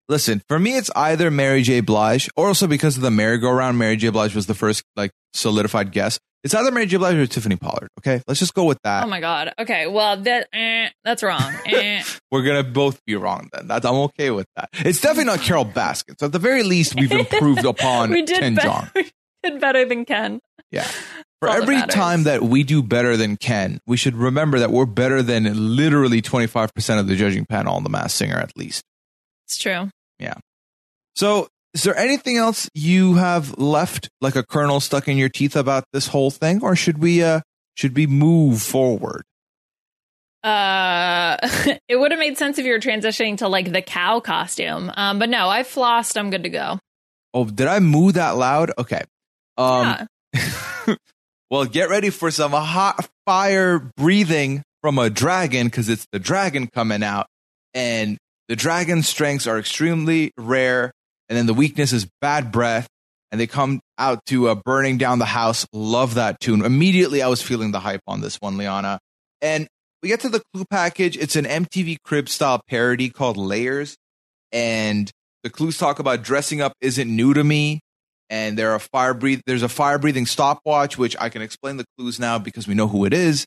Listen, for me, it's either Mary J. Blige, or also because of the merry-go-round, Mary J. Blige was the first like solidified guess. It's either Mary J. Blige or Tiffany Pollard. Okay, let's just go with that. oh my god. Okay, well that eh, that's wrong. [laughs] Eh. We're gonna both be wrong then. That's I'm okay with that. It's definitely not Carole Baskin. So at the very least, we've [laughs] improved upon we did Ken better. Jeong. [laughs] We did better than Ken. Yeah. For all that every matters. time that we do better than Ken, we should remember that we're better than literally 25% of the judging panel on The Masked Singer, at least. It's true. Yeah. So, is there anything else you have left, like a kernel stuck in your teeth about this whole thing, or should we, uh, should we move forward? Uh, [laughs] it would have made sense if you were transitioning to like the cow costume. Um, but no, I flossed. I'm good to go. Oh, did I moo that loud? Okay. Um, yeah. [laughs] well, get ready for some hot fire breathing from a dragon because it's the dragon coming out, and the dragon's strengths are extremely rare, and then the weakness is bad breath. and they come out to uh, burning down the house. Love that tune. Immediately, I was feeling the hype on this one, Liana. And we get to the clue package. It's an MTV Crib style parody called Layers, and the clues talk about dressing up isn't new to me. And there are fire breathe. There's a fire breathing stopwatch, which I can explain the clues now because we know who it is.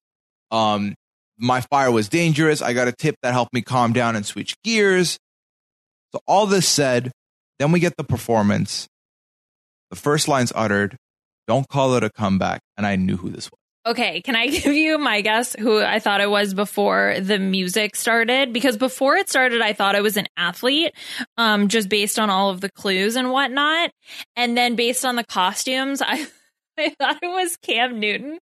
Um, my fire was dangerous. I got a tip that helped me calm down and switch gears. So all this said, then we get the performance. The first line's uttered, don't call it a comeback. And I knew who this was. Okay, can I [laughs] give you my guess who I thought it was before the music started? Because before it started, I thought it was an athlete, um, just based on all of the clues and whatnot. And then based on the costumes, [laughs] I, I thought it was Cam Newton.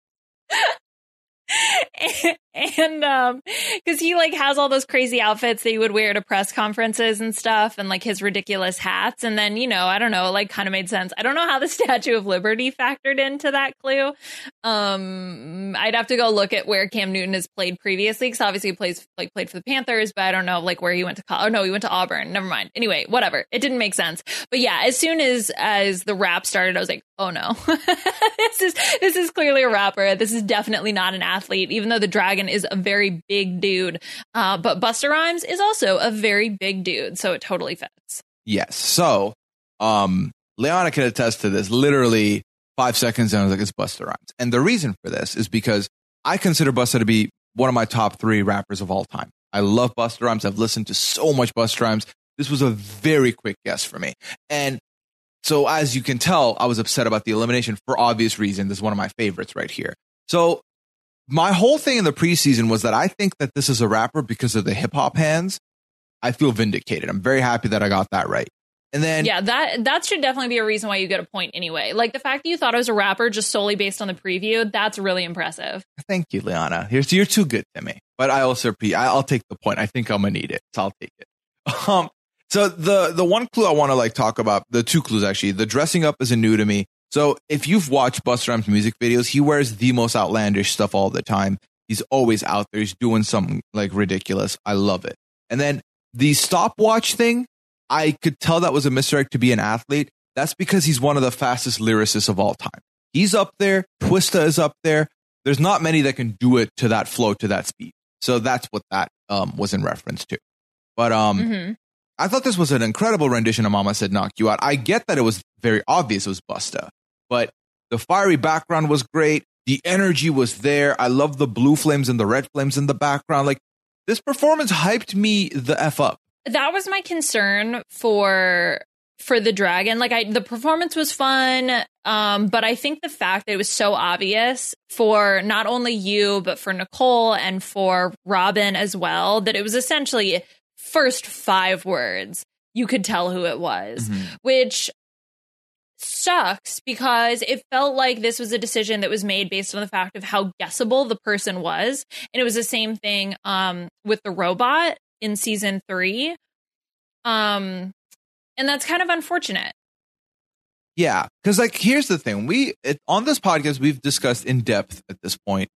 [laughs] [laughs] and um because he like has all those crazy outfits that he would wear to press conferences and stuff and like his ridiculous hats. And then you know i don't know like kind of made sense. I don't know how the [laughs] statue of liberty factored into that clue. Um i'd have to go look at where cam newton has played previously because obviously he plays like played for the panthers but i don't know like where he went to college oh no he went to auburn. Never mind. Anyway whatever. It didn't make sense. But yeah as soon as as the rap started i was like oh no. [laughs] This is this is clearly a rapper. This is definitely not an athlete even though the dragon is a very big dude uh, but Busta Rhymes is also a very big dude so it totally fits Yes. So, um, Liana can attest to this. Literally five seconds, and I was like, it's Busta Rhymes. And the reason for this is because I consider Busta to be one of my top three rappers of all time. I love Busta Rhymes. I've listened to so much Busta Rhymes. This was a very quick guess for me. And so, as you can tell, I was upset about the elimination for obvious reason. This is one of my favorites right here. So, my whole thing in the preseason was that I think that this is a rapper because of the hip hop hands. I feel vindicated. I'm very happy that I got that right. And then, yeah that that should definitely be a reason why you get a point anyway like the fact that you thought it was a rapper just solely based on the preview that's really impressive thank you, Liana. Here's you're too good to me, but I also I- I'll take the point. I think I'm gonna need it, so I'll take it. [laughs] Um, so the the one clue I want to like talk about, the two clues actually, the dressing up isn't new to me. So if you've watched Busta Rhymes music videos, he wears the most outlandish stuff all the time. He's always out there. He's doing something like ridiculous. I love it. And then the stopwatch thing, I could tell that was a misdirect to be an athlete. That's because he's one of the fastest lyricists of all time. He's up there. Twista is up there. There's not many that can do it to that flow, to that speed. So that's what that um, was in reference to. But um, Mhm. I thought this was an incredible rendition of Mama Said Knock You Out. I get that it was very obvious it was Busta, but the fiery background was great. The energy was there. I love the blue flames and the red flames in the background. Like this performance hyped me the F up. that was my concern for for the dragon like i the performance was fun um but i think the fact that it was so obvious for not only you but for nicole and for robin as well that it was essentially first five words you could tell who it was which sucks because it felt like this was a decision that was made based on the fact of how guessable the person was. And it was the same thing um with the robot in season 3 um and that's kind of unfortunate. Yeah, because like here's the thing: we it, on this podcast we've discussed in depth at this point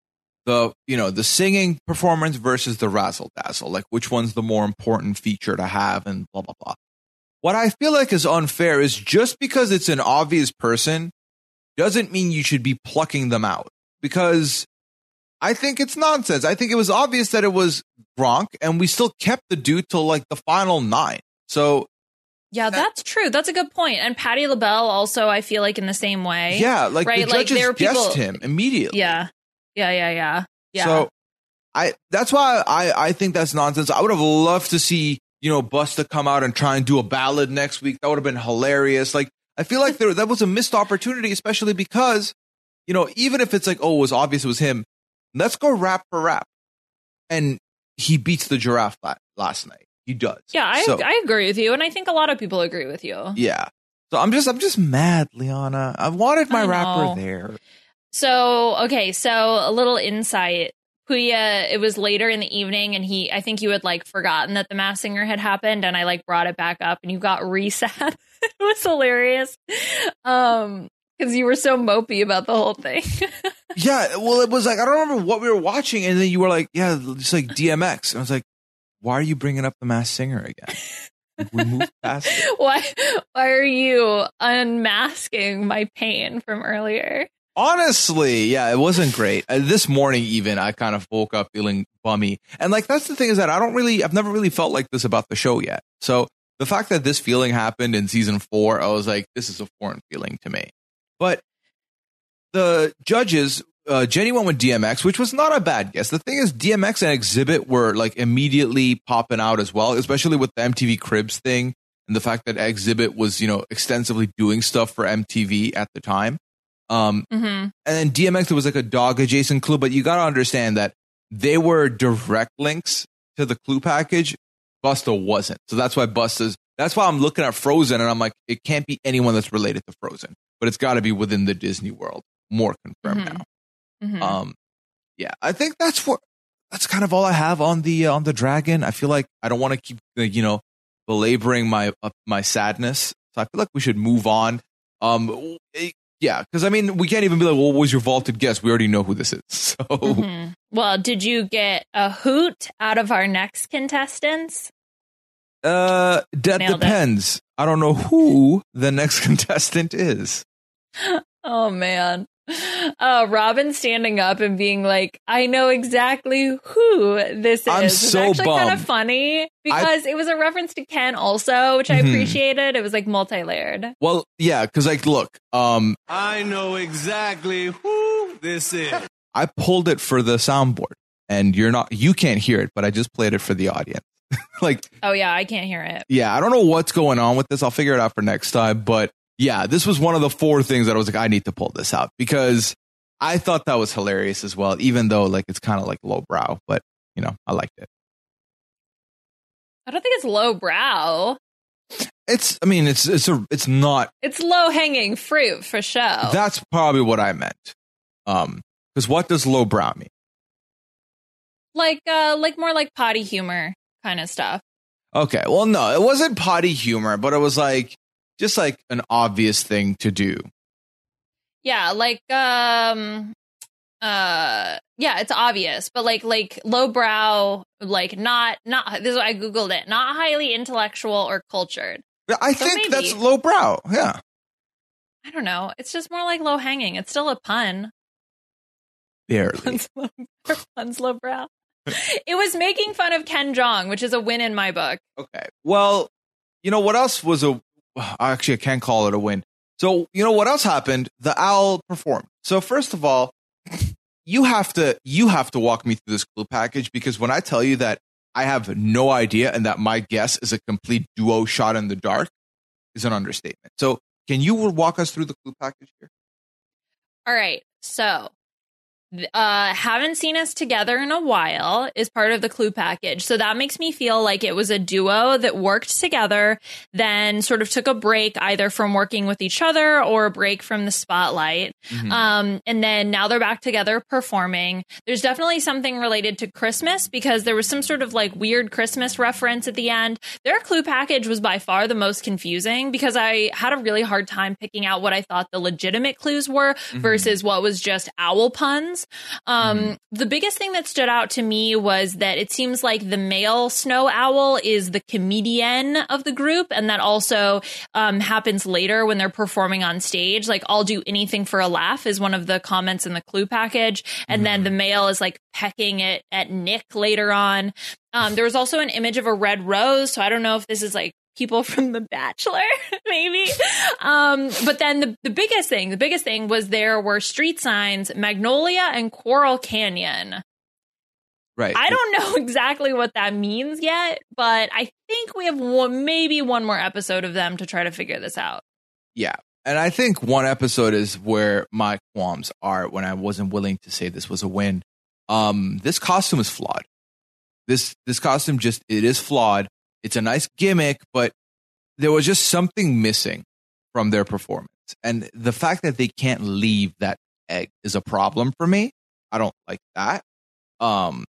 the you know the singing performance versus the razzle dazzle, like which one's the more important feature to have, and blah blah blah. What I feel like is unfair is just because it's an obvious person doesn't mean you should be plucking them out because I think it's nonsense. I think it was obvious that it was Gronk, and we still kept the dude till like the final nine. So yeah that's true that's a good point. and Patti LaBelle also i feel like in the same way yeah, like right the like judges there were people guessed him immediately. yeah yeah yeah yeah yeah So I that's why I I think that's nonsense. I would have loved to see you know Busta come out and try and do a ballad next week. That would have been hilarious. Like I feel like there that was a missed opportunity, especially because you know even if it's like oh it was obvious it was him. Let's go rap for rap, and he beats the giraffe la- last night. He does. yeah I, So- I agree with you and i think a lot of people agree with you yeah. So I'm just I'm just mad, Liana. I wanted my I rapper there. So, okay, so a little insight. Puya, it was later in the evening, and he, I think you had like forgotten that the Masked Singer had happened, and I like brought it back up, and you got [laughs] reset. it was hilarious, um, because you were so mopey about the whole thing. [laughs] Yeah, well, it was like I don't remember what we were watching, and then you were like, "Yeah, it's like DMX." And I was like, "Why are you bringing up the Masked Singer again?" we moved [laughs] past it. Why why are you unmasking my pain from earlier? Honestly, yeah, it wasn't great. Uh, this morning, even I kind of woke up feeling bummy, and like that's the thing is that I don't really, I've never really felt like this about the show yet. So the fact that this feeling happened in season four, I was like, this is a foreign feeling to me. But the judges, uh, Jenny went with DMX, which was not a bad guess. The thing is, DMX and Xzibit were like immediately popping out as well, especially with the MTV Cribs thing and the fact that Xzibit was, you know, extensively doing stuff for MTV at the time. Um, hmm and then DMX was like a dog adjacent clue, but you got to understand that they were direct links to the clue package. Busta wasn't. So that's why Busta's, that's why I'm looking at Frozen and I'm like, it can't be anyone that's related to Frozen, but it's got to be within the Disney world. More confirmed Mhm. now. hmm Um, yeah, I think that's what, that's kind of all I have on the, uh, on the dragon. I feel like I don't want to keep, uh, you know, belaboring my, uh, my sadness. So I feel like we should move on. Um, yeah, because I mean, we can't even be like, well, what was your vaulted guess? We already know who this is. [laughs] So, Mhm. Well, did you get a hoot out of our next contestants? uh, that Nailed it. depends. I don't know who the next [laughs] contestant is. Oh man. Uh, Robin standing up and being like, I know exactly who this is. I'm It's so actually kind of bummed. funny because it was a reference to Ken also, which I Mhm. appreciated. It was like multi-layered. Well, yeah, because like, look, um, I know exactly who this is. I pulled it for the soundboard, and you're not, you can't hear it, but I just played it for the audience. [laughs] like, Oh yeah, I can't hear it. yeah, I don't know what's going on with this. I'll figure it out for next time. But yeah, this was one of the four things that I was like, I need to pull this out because I thought that was hilarious as well, even though like it's kind of like lowbrow, but you know, I liked it. I don't think it's low brow. It's, I mean, it's, it's a, it's not, It's low hanging fruit for sure. that's probably what I meant. Um, because what does lowbrow mean? like uh like more like potty humor kind of stuff. Okay. Well, no, it wasn't potty humor, but it was like, just like an obvious thing to do. Yeah, like um uh yeah, it's obvious, but like like lowbrow, like not not this is what I googled it, not highly intellectual or cultured. Yeah, I So think maybe. that's lowbrow. Yeah. I don't know. It's just more like low hanging. It's still a pun. Barely. Pun's low, [laughs] pun's lowbrow. It was making fun of Ken Jeong, which is a win in my book. Okay. Well, you know what else was a [sighs] actually I can't call it a win. So, you know what else happened? The owl performed. So, first of all, you have to you have to walk me through this clue package because when I tell you that I have no idea and that my guess is a complete duo shot in the dark is an understatement. So, can you walk us through the clue package here? All right. So, uh, haven't seen us together in a while is part of the clue package. So that makes me feel like it was a duo that worked together, then sort of took a break either from working with each other or a break from the spotlight. Um, and then now they're back together performing. There's definitely something related to Christmas because there was some sort of like weird Christmas reference at the end. Their clue package was by far the most confusing because I had a really hard time picking out what I thought the legitimate clues were versus what was just owl puns. Um, The biggest thing that stood out to me was that it seems like the male snow owl is the comedian of the group, and that also um, happens later when they're performing on stage. Like, I'll do anything for a laugh is one of the comments in the clue package, and then the male is like pecking it at Nick later on. Um, there was also an image of a red rose, so I don't know if this is like people from The Bachelor, [laughs] maybe. Um, but then the, the biggest thing, the biggest thing was there were street signs, Magnolia and Coral Canyon. Right. I don't know [laughs] exactly what that means yet, but I think we have one, maybe one more episode of them to try to figure this out. Yeah. And I think one episode is where my qualms are when I wasn't willing to say this was a win. Um, this costume is flawed. This this costume just it is flawed. It's a nice gimmick, but there was just something missing from their performance. And the fact that they can't leave that egg is a problem for me. I don't like that. Um,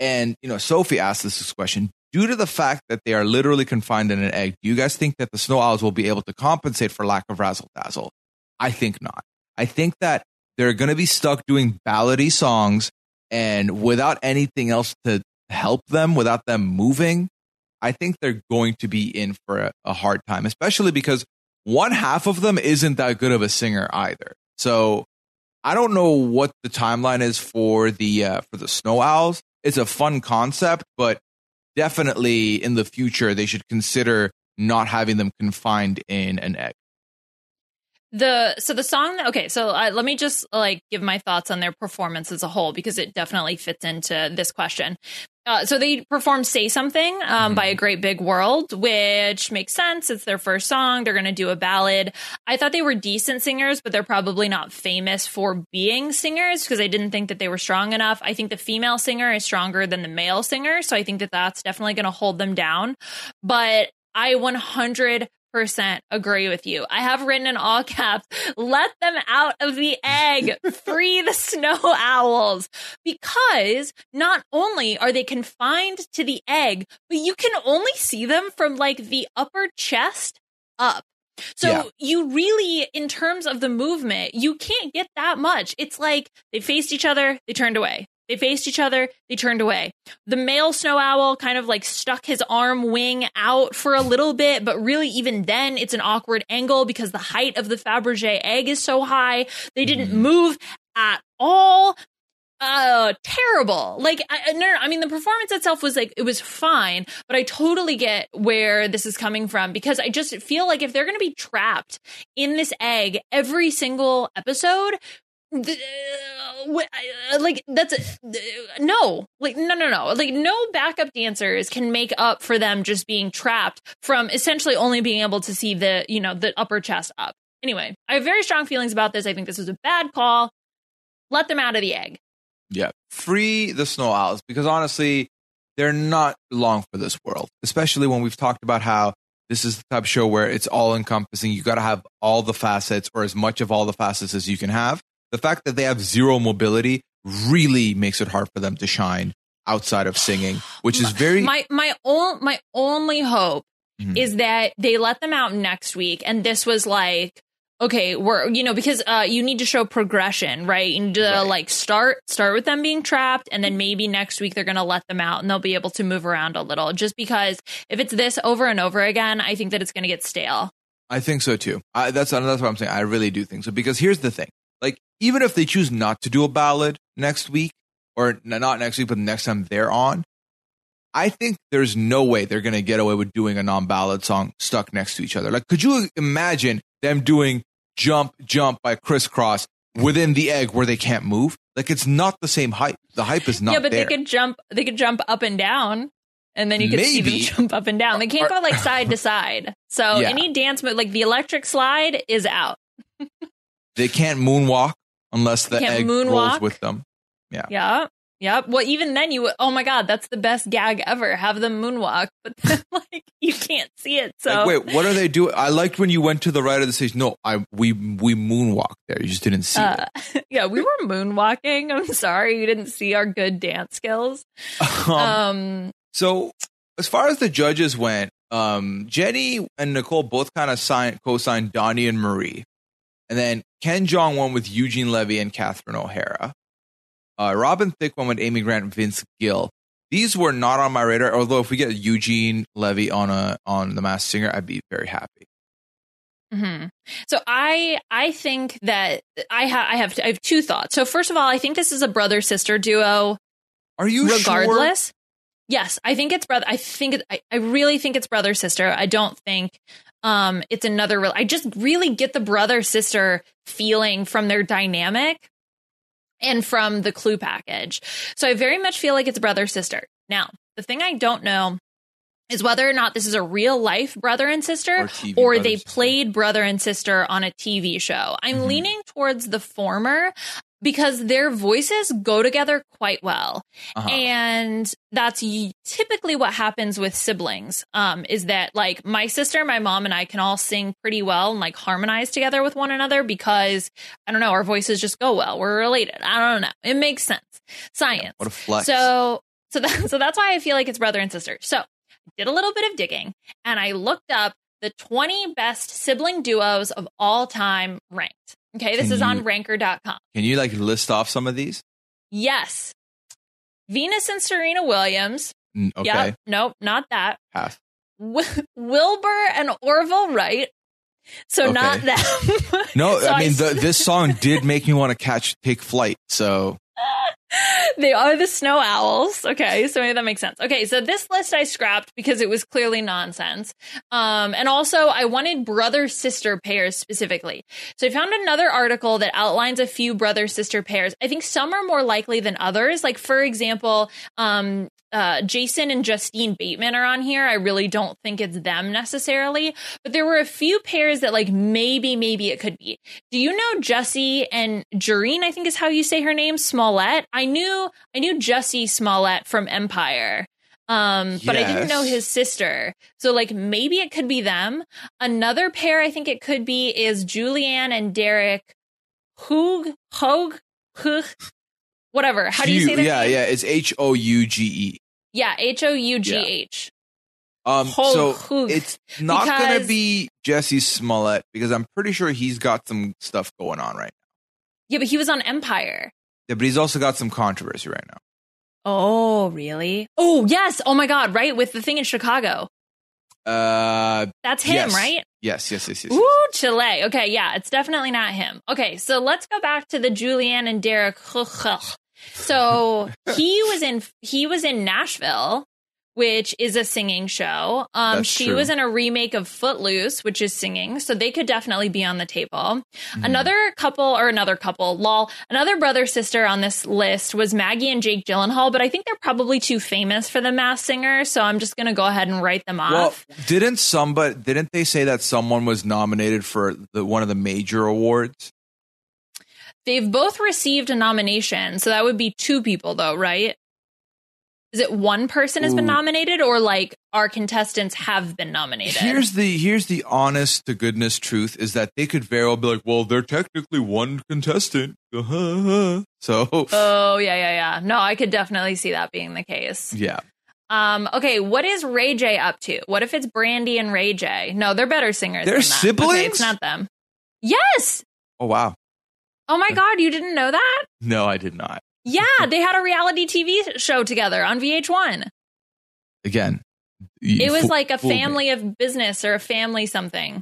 and you know, Sophie asked this question: Due to the fact that they are literally confined in an egg, do you guys think that the snow owls will be able to compensate for lack of razzle dazzle? I think not. I think that they're going to be stuck doing ballady songs, and without anything else to help them, without them moving, I think they're going to be in for a, a hard time, especially because one half of them isn't that good of a singer either. So I don't know what the timeline is for the uh, for the Snow Owls. It's a fun concept, but definitely in the future they should consider not having them confined in an egg. The so the song okay so uh, let me just like give my thoughts on their performance as a whole because it definitely fits into this question. Uh, so they performed "Say Something" um, Mm-hmm. by a Great Big World, which makes sense. It's their first song. They're going to do a ballad. I thought they were decent singers, but they're probably not famous for being singers because I didn't think that they were strong enough. I think the female singer is stronger than the male singer, so I think that that's definitely going to hold them down. But I 100 percent agree with you. I have written in all caps, let them out of the egg, [laughs] free the snow owls. Because not only are they confined to the egg, but you can only see them from like the upper chest up. So Yeah. you really, in terms of the movement, you can't get that much. It's like they faced each other, they turned away. They faced each other, they turned away. The male snow owl kind of like stuck his arm wing out for a little bit, but really, even then, it's an awkward angle because the height of the Fabergé egg is so high. They didn't move at all. Uh, terrible. Like, I, no, no, I mean, the performance itself was like, it was fine, but I totally get where this is coming from because I just feel like if they're going to be trapped in this egg every single episode, like that's uh, no like no no no like no backup dancers can make up for them just being trapped from essentially only being able to see the you know the upper chest up anyway i have very strong feelings about this i think this was a bad call let them out of the egg Yeah. Free the snow owls because honestly, they're not long for this world, especially when we've talked about how this is the type of show where it's all encompassing. You got to have all the facets or as much of all the facets as you can have. The fact that they have zero mobility really makes it hard for them to shine outside of singing, which is very my my own my only hope Mhm. is that they let them out next week and this was like okay we're you know because uh you need to show progression right you need to Right. like start start with them being trapped and then maybe next week they're gonna let them out and they'll be able to move around a little just because if it's this over and over again i think that it's gonna get stale I think so too. I, that's that's what I'm saying. I really do think so because here's the thing: like even if they choose not to do a ballad next week, or not next week, but the next time they're on, I think there's no way they're gonna get away with doing a non-ballad song stuck next to each other. Like, could you imagine them doing "Jump Jump" by Kris Kross within the egg where they can't move? Like, it's not the same hype. The hype is not yeah but there. they could jump they could jump up and down and then you could see Maybe. them [laughs] jump up and down they can't go like [laughs] side to side so Yeah. any dance move like the electric slide is out [laughs] They can't moonwalk unless the egg rolls with them. Yeah. Yeah. Yep. Well, even then, you. Oh my God, that's the best gag ever. Have them moonwalk, [laughs] but then, like you can't see it. So Like, wait, what are they doing? I liked when you went to the right of the stage. No, I we we moonwalked there. You just didn't see uh, [laughs] yeah, we were moonwalking. I'm sorry you didn't see our good dance skills. [laughs] Um, Um, so, as far as the judges went, um, Jenny and Nicole both kind of signed co-signed Donnie and Marie, and then Ken Jeong won with Eugene Levy and Catherine O'Hara. Uh, Robin Thicke won with Amy Grant, Vince Gill. These were not on my radar. Although if we get Eugene Levy on a on the Masked Singer, I'd be very happy. mhm. So I I think that I have I have I have two thoughts. So first of all, I think this is a brother sister duo. Are you sure? regardless. Yes, I think it's brother. I think it, I, I really think it's brother sister. I don't think um it's another. Real, I just really get the brother sister feeling from their dynamic and from the clue package. So I very much feel like it's brother sister. Now the thing I don't know is whether or not this is a real life brother and sister Or or they played brother and sister on a TV show. I'm Mhm. leaning towards the former because their voices go together quite well. Uh-huh. And that's y- typically what happens with siblings. Um, is that like my sister, my mom, and I can all sing pretty well and like harmonize together with one another because I don't know, our voices just go well. We're related. I don't know. It makes sense. Science. What a flex! So so that, [laughs] so that's why I feel like it's brother and sister. So I did a little bit of digging and I looked up the 20 best sibling duos of all time ranked. Okay, this Can is on you- ranker.com. Can you like list off some of these? Yes. Venus and Serena Williams, Mm, Okay, Yep. Nope, not that. half. Wi- Wilbur and Orville Wright. So Okay. not them. No, [laughs] So I mean s- the, this song did make me want to catch take flight. So [laughs] [laughs] they are the snow owls. Okay, so maybe that makes sense. Okay, so this list I scrapped because it was clearly nonsense. Um, and also I wanted brother sister pairs specifically. So I found another article that outlines a few brother sister pairs. I think some are more likely than others. Like for example, um, uh, Jason and Justine Bateman are on here. I really don't think it's them necessarily, but there were a few pairs that like maybe, maybe it could be. Do you know Jussie and Jareen? I think is how you say her name, Smollett. I knew, I knew Jussie Smollett from Empire. Um, but I didn't know his sister. So like maybe it could be them. Another pair I think it could be is Julianne and Derek Hoog, Hoag, Hoog, whatever. How do you say that? Yeah, yeah. It's H O U G E. Yeah, H O U G H. Um, Ho- so Hoog. it's not gonna be Jesse Smollett because I'm pretty sure he's got some stuff going on right Yeah, but he was on Empire. Yeah, but he's also got some controversy right now. Oh, really? Oh, yes. Oh my God, right? With the thing in Chicago. Uh, That's him, yes. right? Yes, yes, yes, yes. yes. Ooh, Chile. Okay, yeah, it's definitely not him. Okay, so let's go back to the Julianne and Derek. So he was in he was in Nashville, which is a singing show. Um, she true. was in a remake of Footloose, which is singing, so they could definitely be on the table. Mm-hmm. Another couple, or another couple, lol, another brother sister on this list was Maggie and Jake Gyllenhaal, but I think they're probably too famous for the Masked Singer, so I'm just gonna go ahead and write them Well, off. didn't somebody didn't they say that someone was nominated for the one of the major awards? They've both received a nomination, so that would be two people, though, right? Is it one person has been nominated, or like our contestants have been nominated? Here's the here's the honest to goodness truth is that they could very well be like, well, they're technically one contestant. Uh-huh. [laughs] So oh yeah, yeah, yeah. No, I could definitely see that being the case. yeah. Um, okay, what is Ray J up to? What if it's Brandy and Ray J? No, they're better singers. They're than that. Okay, siblings? it's not them. Yes. Oh wow. Oh my God, you didn't know that? No, I did not. Yeah, they had a reality TV show together on VH1. Again, It was like a fooled me. family of business or a family something.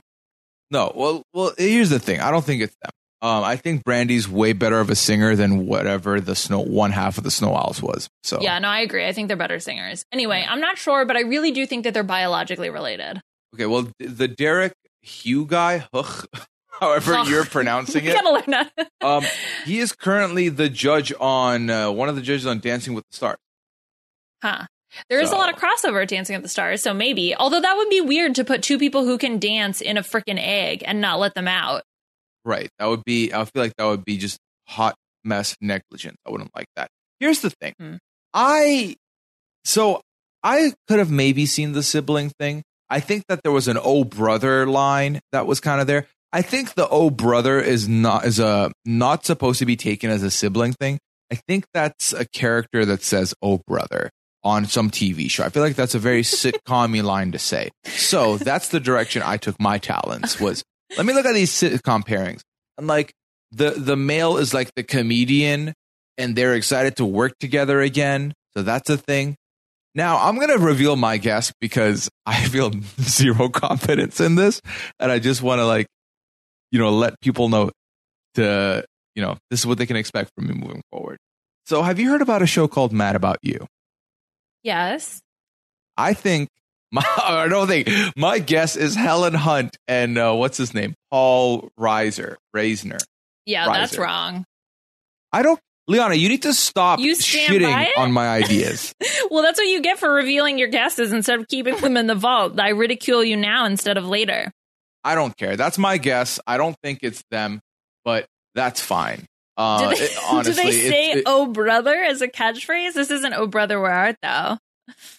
No, well, well. Here's the thing. I don't think it's them. Um, I think Brandy's way better of a singer than whatever the snow one half of the Snow Owls was. So Yeah, no, I agree. I think they're better singers. Anyway, I'm not sure, but I really do think that they're biologically related. Okay, well, the Derek Hugh guy, [laughs] however Ugh. you're pronouncing [laughs] it, gotta learn that. um, he is currently the judge on uh, one of the judges on Dancing with the Stars. huh. There is a lot of crossover at Dancing with the Stars, so maybe. Although that would be weird to put two people who can dance in a freaking egg and not let them out. Right. That would be. I feel like that would be just hot mess negligence. I wouldn't like that. Here's the thing. Hmm. I so I could have maybe seen the sibling thing. I think that there was an oh brother line that was kind of there. I think the oh brother is not is a not supposed to be taken as a sibling thing. I think that's a character that says oh brother on some TV show. I feel like that's a very [laughs] sitcom line to say. So that's the direction I took my talents was let me look at these sitcom pairings. And like the the male is like the comedian and they're excited to work together again. So that's a thing. Now I'm gonna reveal my guess because I feel [laughs] zero confidence in this, and I just want to like, you know, let people know to you know this is what they can expect from me moving forward. So have you heard about a show called Mad About You? Yes. I think [laughs] my I don't think my guess is Helen Hunt and uh, what's his name Paul Reiser Reisner. Yeah, that's wrong. I don't. Liana, you need to stop You shitting on my [laughs] ideas. Well, that's what you get for revealing your guesses instead of keeping them in the vault. I ridicule you now instead of later. I don't care. That's my guess. I don't think it's them, but that's fine. Uh, do they, it- honestly, [laughs] do they say it- "Oh brother" as a catchphrase? This isn't "Oh brother, where art thou"?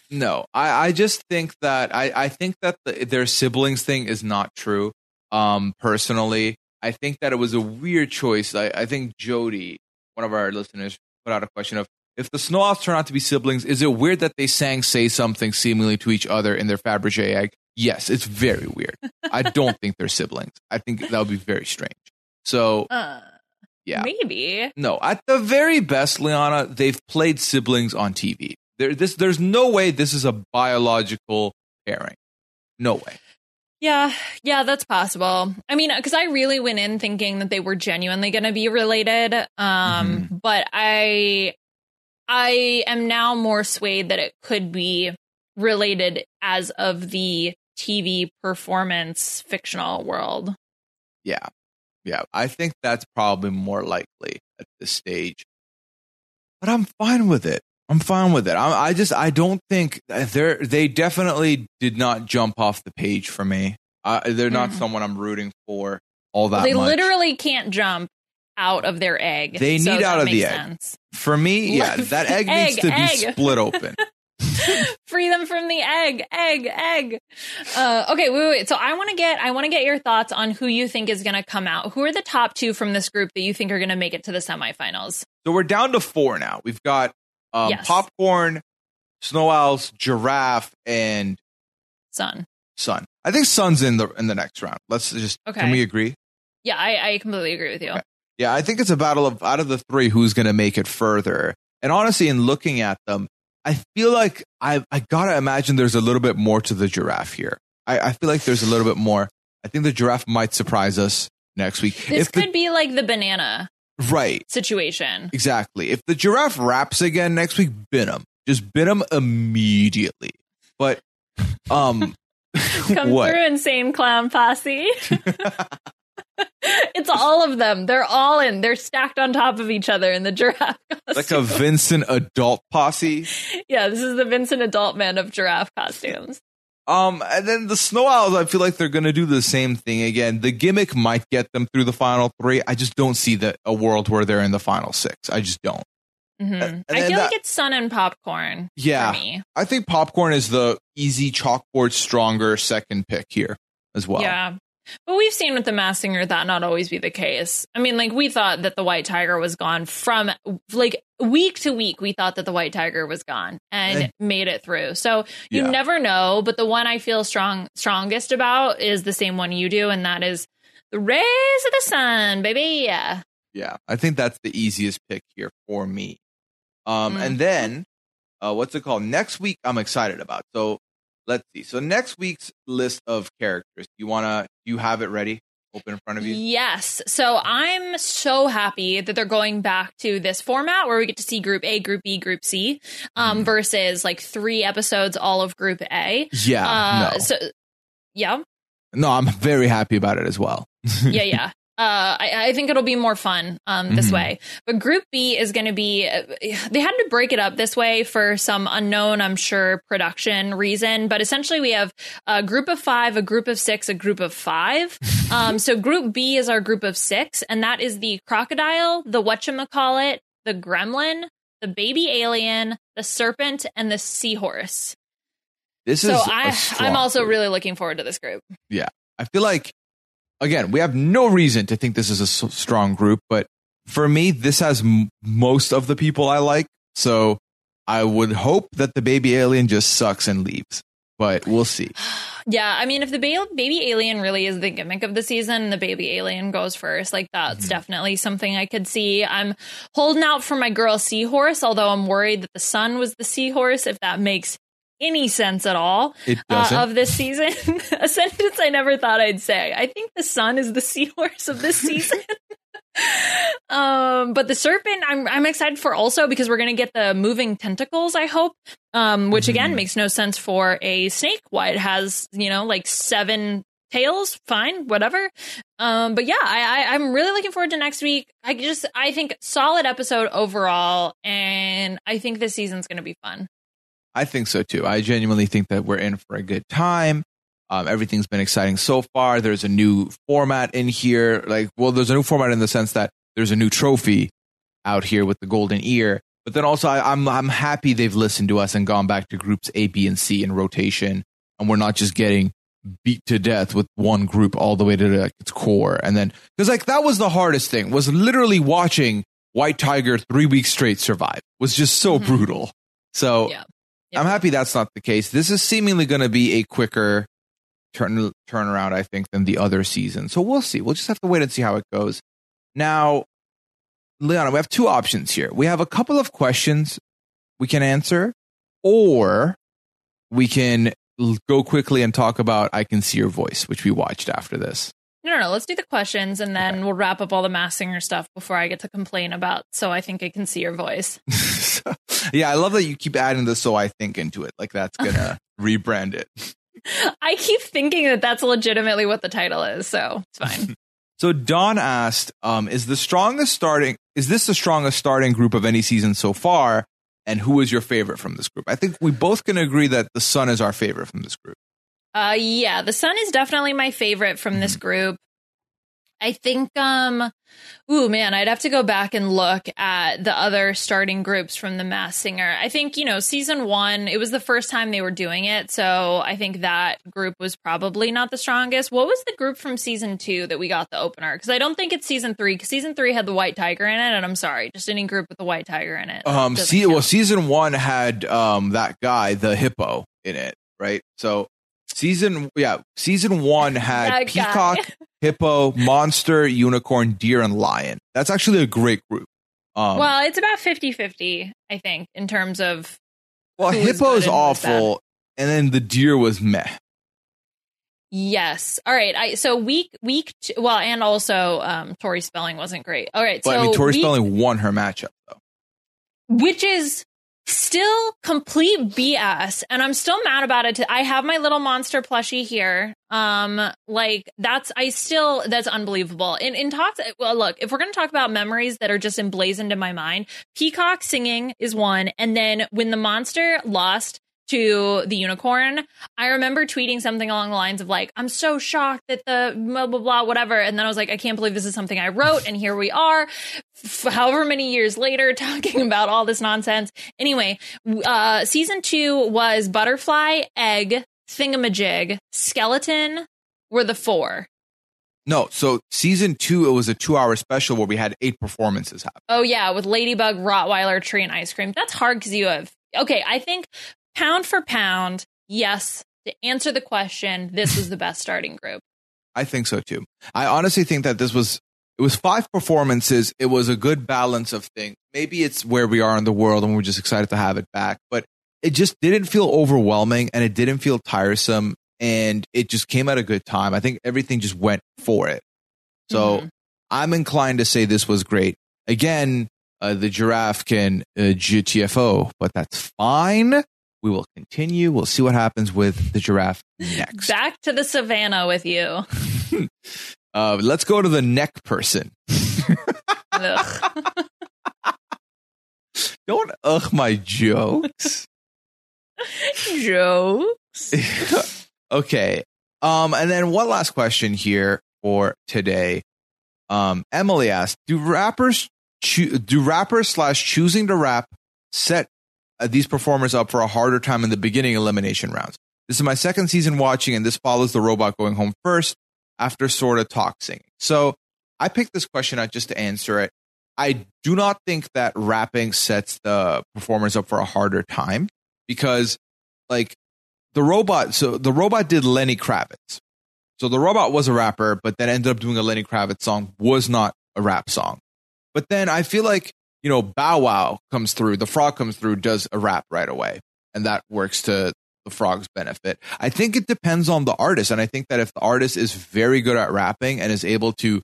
no. I, I just think that I, I think that the, their siblings thing is not true. Um, personally, I think that it was a weird choice. I, I think Jody, one of our listeners, put out a question of if the Snow Owls turn out to be siblings, is it weird that they sang "Say Something" seemingly to each other in their Fabergé egg? Yes, it's very weird. I don't think they're siblings. I think that would be very strange. So Uh, Yeah. maybe. No, at the very best, Liana, they've played siblings on TV. There, this, there's no way this is a biological pairing. No way. Yeah, yeah, that's possible. I mean, because I really went in thinking that they were genuinely going to be related, um, but I, I am now more swayed that it could be related as of the TV performance fictional world. Yeah. Yeah. I think that's probably more likely at this stage. But I'm fine with it. I'm fine with it. I, I just I don't think they're they definitely did not jump off the page for me. Uh, they're not Mhm. someone I'm rooting for all that they much. literally can't jump out of their egg. They so need out of the egg. sense. for me, yeah, [laughs] that egg, needs Egg, to be split open. [laughs] [laughs] Free them from the egg, egg, egg. Uh, okay, wait, wait, wait. So I want to get, I want to get your thoughts on who you think is going to come out. Who are the top two from this group that you think are going to make it to the semifinals? So we're down to four now. We've got um, Yes. popcorn, snow owls, giraffe, and Sun. sun. I think sun's in the in the next round. Let's just Okay. can we agree? Yeah, I, I completely agree with you. Okay. Yeah, I think it's a battle of out of the three who's going to make it further. And honestly, in looking at them, I feel like I I gotta imagine there's a little bit more to the giraffe here. I, I feel like there's a little bit more. I think the giraffe might surprise us next week. This if the- could be like the banana right, situation. exactly. If the giraffe raps again next week, bin him. Just bin him immediately. But um, [laughs] Come what? through, insane clown posse. [laughs] [laughs] [laughs] it's all of them. They're all in. They're stacked on top of each other in the giraffe. [laughs] Like a. Vincent adult posse. yeah, this is the Vincent Adultman of giraffe costumes. Um, and then the Snow Owls, I feel like they're going to do the same thing again. The gimmick might get them through the final three. I just don't see the, a world where they're in the final six. I just don't. Mm-hmm. and I feel that- like it's sun and popcorn. Yeah. for me. I think Popcorn is the easy chalkboard stronger second pick here as well. Yeah. But we've seen with the Masked Singer that not always be the case. I mean, like we thought that the White Tiger was gone from like week to week. We thought that the White Tiger was gone and made it through. So you Yeah. never know. But the one I feel strong strongest about is the same one you do, and that is the rays of the sun, baby. Yeah. Yeah. I think that's the easiest pick here for me. Um, Mm. and then, uh, what's it called? Next week, I'm excited about. So let's see. So next week's list of characters, you want to, you have it ready open in front of you? Yes. So I'm so happy that they're going back to this format where we get to see group A, group B, group C, um, Mhm. versus like three episodes all of group A. Yeah. Uh, no. So, yeah, No, I'm very happy about it as well. [laughs] yeah, yeah. Uh, I, I think it'll be more fun um, this Mhm. way. But Group B is going to be. Uh, they had to break it up this way for some unknown, I'm sure, production reason. But essentially, we have a group of five, a group of six, a group of five. [laughs] um, so Group B is our group of six, and that is the crocodile, the whatchamacallit, the gremlin, the baby alien, the serpent, and the seahorse. This So is. I, I'm also group. really looking forward to this group. Yeah. I feel like, again, we have no reason to think this is a s- strong group, but for me, this has m- most of the people I like. So I would hope that the baby alien just sucks and leaves, but we'll see. [sighs] Yeah, I mean, if the ba- baby alien really is the gimmick of the season, the baby alien goes first. Like that's Mhm. definitely something I could see. I'm holding out for my girl seahorse, although I'm worried that the sun was the seahorse. If that makes any sense at all uh, of this season, [laughs] a sentence I never thought I'd say. I think the sun is the [laughs] seahorse of this season. [laughs] um but the serpent i'm i'm excited for also because we're going to get the moving tentacles i hope um which again Mhm. makes no sense for a snake why it has you know like seven tails fine whatever um but yeah I, I i'm really looking forward to next week i just i think solid episode overall and i think this season's going to be fun I think so too. I genuinely think that we're in for a good time. Um, everything's been exciting so far. There's a new format in here. Like, well, there's a new format in the sense that there's a new trophy out here with the golden ear. But then also, I, I'm I'm happy they've listened to us and gone back to groups A, B, and C in rotation, and we're not just getting beat to death with one group all the way to like, its core. And then because like that was the hardest thing was literally watching White Tiger three weeks straight survive was just so Mhm. brutal. So Yeah. I'm happy that's not the case. This is seemingly going to be a quicker turn turnaround, I think, than the other season. So we'll see. We'll just have to wait and see how it goes. Now, Liana, we have two options here. We have a couple of questions we can answer, or we can go quickly and talk about I Can See Your Voice, which we watched after this. No, no, no. Let's do the questions and then we'll wrap up all the Masked Singer stuff before I get to complain about. So I think I can see your voice. [laughs] yeah, I love that you keep adding the so I think into it. Like that's gonna [laughs] rebrand it. I keep thinking that that's legitimately what the title is. So it's fine. [laughs] So Don asked, um, is the strongest starting is this the strongest starting group of any season so far? And who is your favorite from this group? I think we both can agree that the Sun is our favorite from this group. Uh, yeah, the Sun is definitely my favorite from this group. I think, um, ooh, man, I'd have to go back and look at the other starting groups from the Masked Singer. I think, you know, season one, it was the first time they were doing it. So I think that group was probably not the strongest. What was the group from season two that we got the opener? Because I don't think it's season three, because season three had the White Tiger in it. And I'm sorry, just any group with the White Tiger in it. Um, see, well, season one had um that guy, the hippo, in it, right? So season, yeah, season one [laughs] had peacock, [laughs] hippo, monster, unicorn, deer, and lion. That's actually a great group. Um, well, it's about 50 50, I think, in terms of. well, hippo is and who was bad. awful, and then the deer was meh. Yes. All right. I so week week well, and also um Tori Spelling wasn't great. All right. But so I mean, Tori week- Spelling won her matchup though. which is still complete BS, and I'm still mad about it. I have my little monster plushie here. Um, like that's I still that's unbelievable. In in talks, well, look, if we're gonna talk about memories that are just emblazoned in my mind, Peacock singing is one, and then when the monster lost to the unicorn, I remember tweeting something along the lines of like, "I'm so shocked that the blah blah blah whatever," and then I was like, "I can't believe this is something I wrote," and here we are, f- however many years later, [laughs] talking about all this nonsense. Anyway, uh, season two was butterfly, egg, thingamajig, skeleton were the four. No, so season two, it was a two-hour special where we had eight performances happen. Oh yeah, with Ladybug, Rottweiler, Tree, and Ice Cream. That's hard because you have okay. I think pound for pound, yes. To answer the question, this was the best [laughs] starting group. I think so too. I honestly think that this was it was five performances. It was a good balance of things. Maybe it's where we are in the world and we're just excited to have it back, but it just didn't feel overwhelming and it didn't feel tiresome and it just came at a good time. I think everything just went for it. So Mhm. I'm inclined to say this was great. Again, uh, the giraffe can uh, GTFO, but that's fine. We will continue. We'll see what happens with the giraffe next. Back to the savannah with you. [laughs] Uh, let's go to the neck person. Ugh. [laughs] Don't ugh my jokes. [laughs] Joe. okay. Um, and then one last question here for today. Um, Emily asked, "Do rappers choo- do rappers slash choosing to rap set Uh, these performers up for a harder time in the beginning elimination rounds? This is my second season watching, and this follows the robot going home first after sort of singing. So I picked this question out just to answer it. I do not think that rapping sets the performers up for a harder time because, like, the robot. So the robot did Lenny Kravitz. So the robot was a rapper, but then ended up doing a Lenny Kravitz song. Was not a rap song. But then I feel like you know Bow Wow comes through, the frog comes through, does a rap right away, and that works to the frog's benefit. I think it depends on the artist, and I think that if the artist is very good at rapping and is able to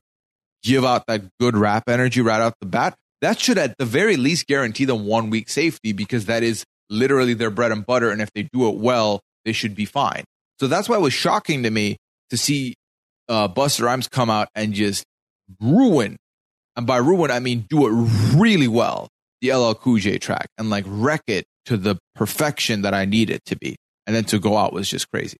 give out that good rap energy right out the bat, that should at the very least guarantee them one week safety because that is literally their bread and butter. And if they do it well, they should be fine. So that's why it was shocking to me to see uh, Busta Rhymes come out and just ruin, and by ruin I mean do it really well, the LL Cool J track and like wreck it to the perfection that I need it to be, and then to go out was just crazy.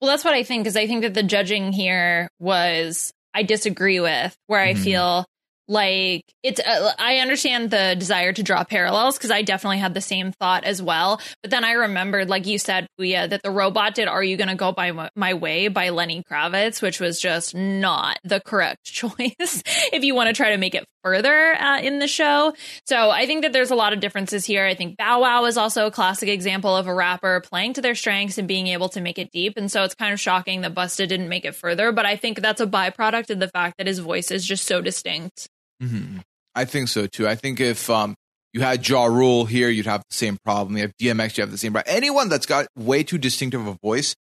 Well, that's what I think because I think that the judging here was I disagree with where I Mhm. feel like it's uh, I understand the desire to draw parallels because I definitely had the same thought as well. But then I remembered, like you said, that the robot did "Are You Gonna Go by My- My Way" by Lenny Kravitz, which was just not the correct [laughs] choice if you want to try to make it further uh, in the show. So I think that there's a lot of differences here. I think Bow Wow is also a classic example of a rapper playing to their strengths and being able to make it deep. And so it's kind of shocking that Busta didn't make it further. But I think that's a byproduct of the fact that his voice is just so distinct. Mm-hmm. I think so too. I think if um, you had Ja Rule here, you'd have the same problem. You have DMX, you have the same problem. Anyone that's got way too distinctive of a voice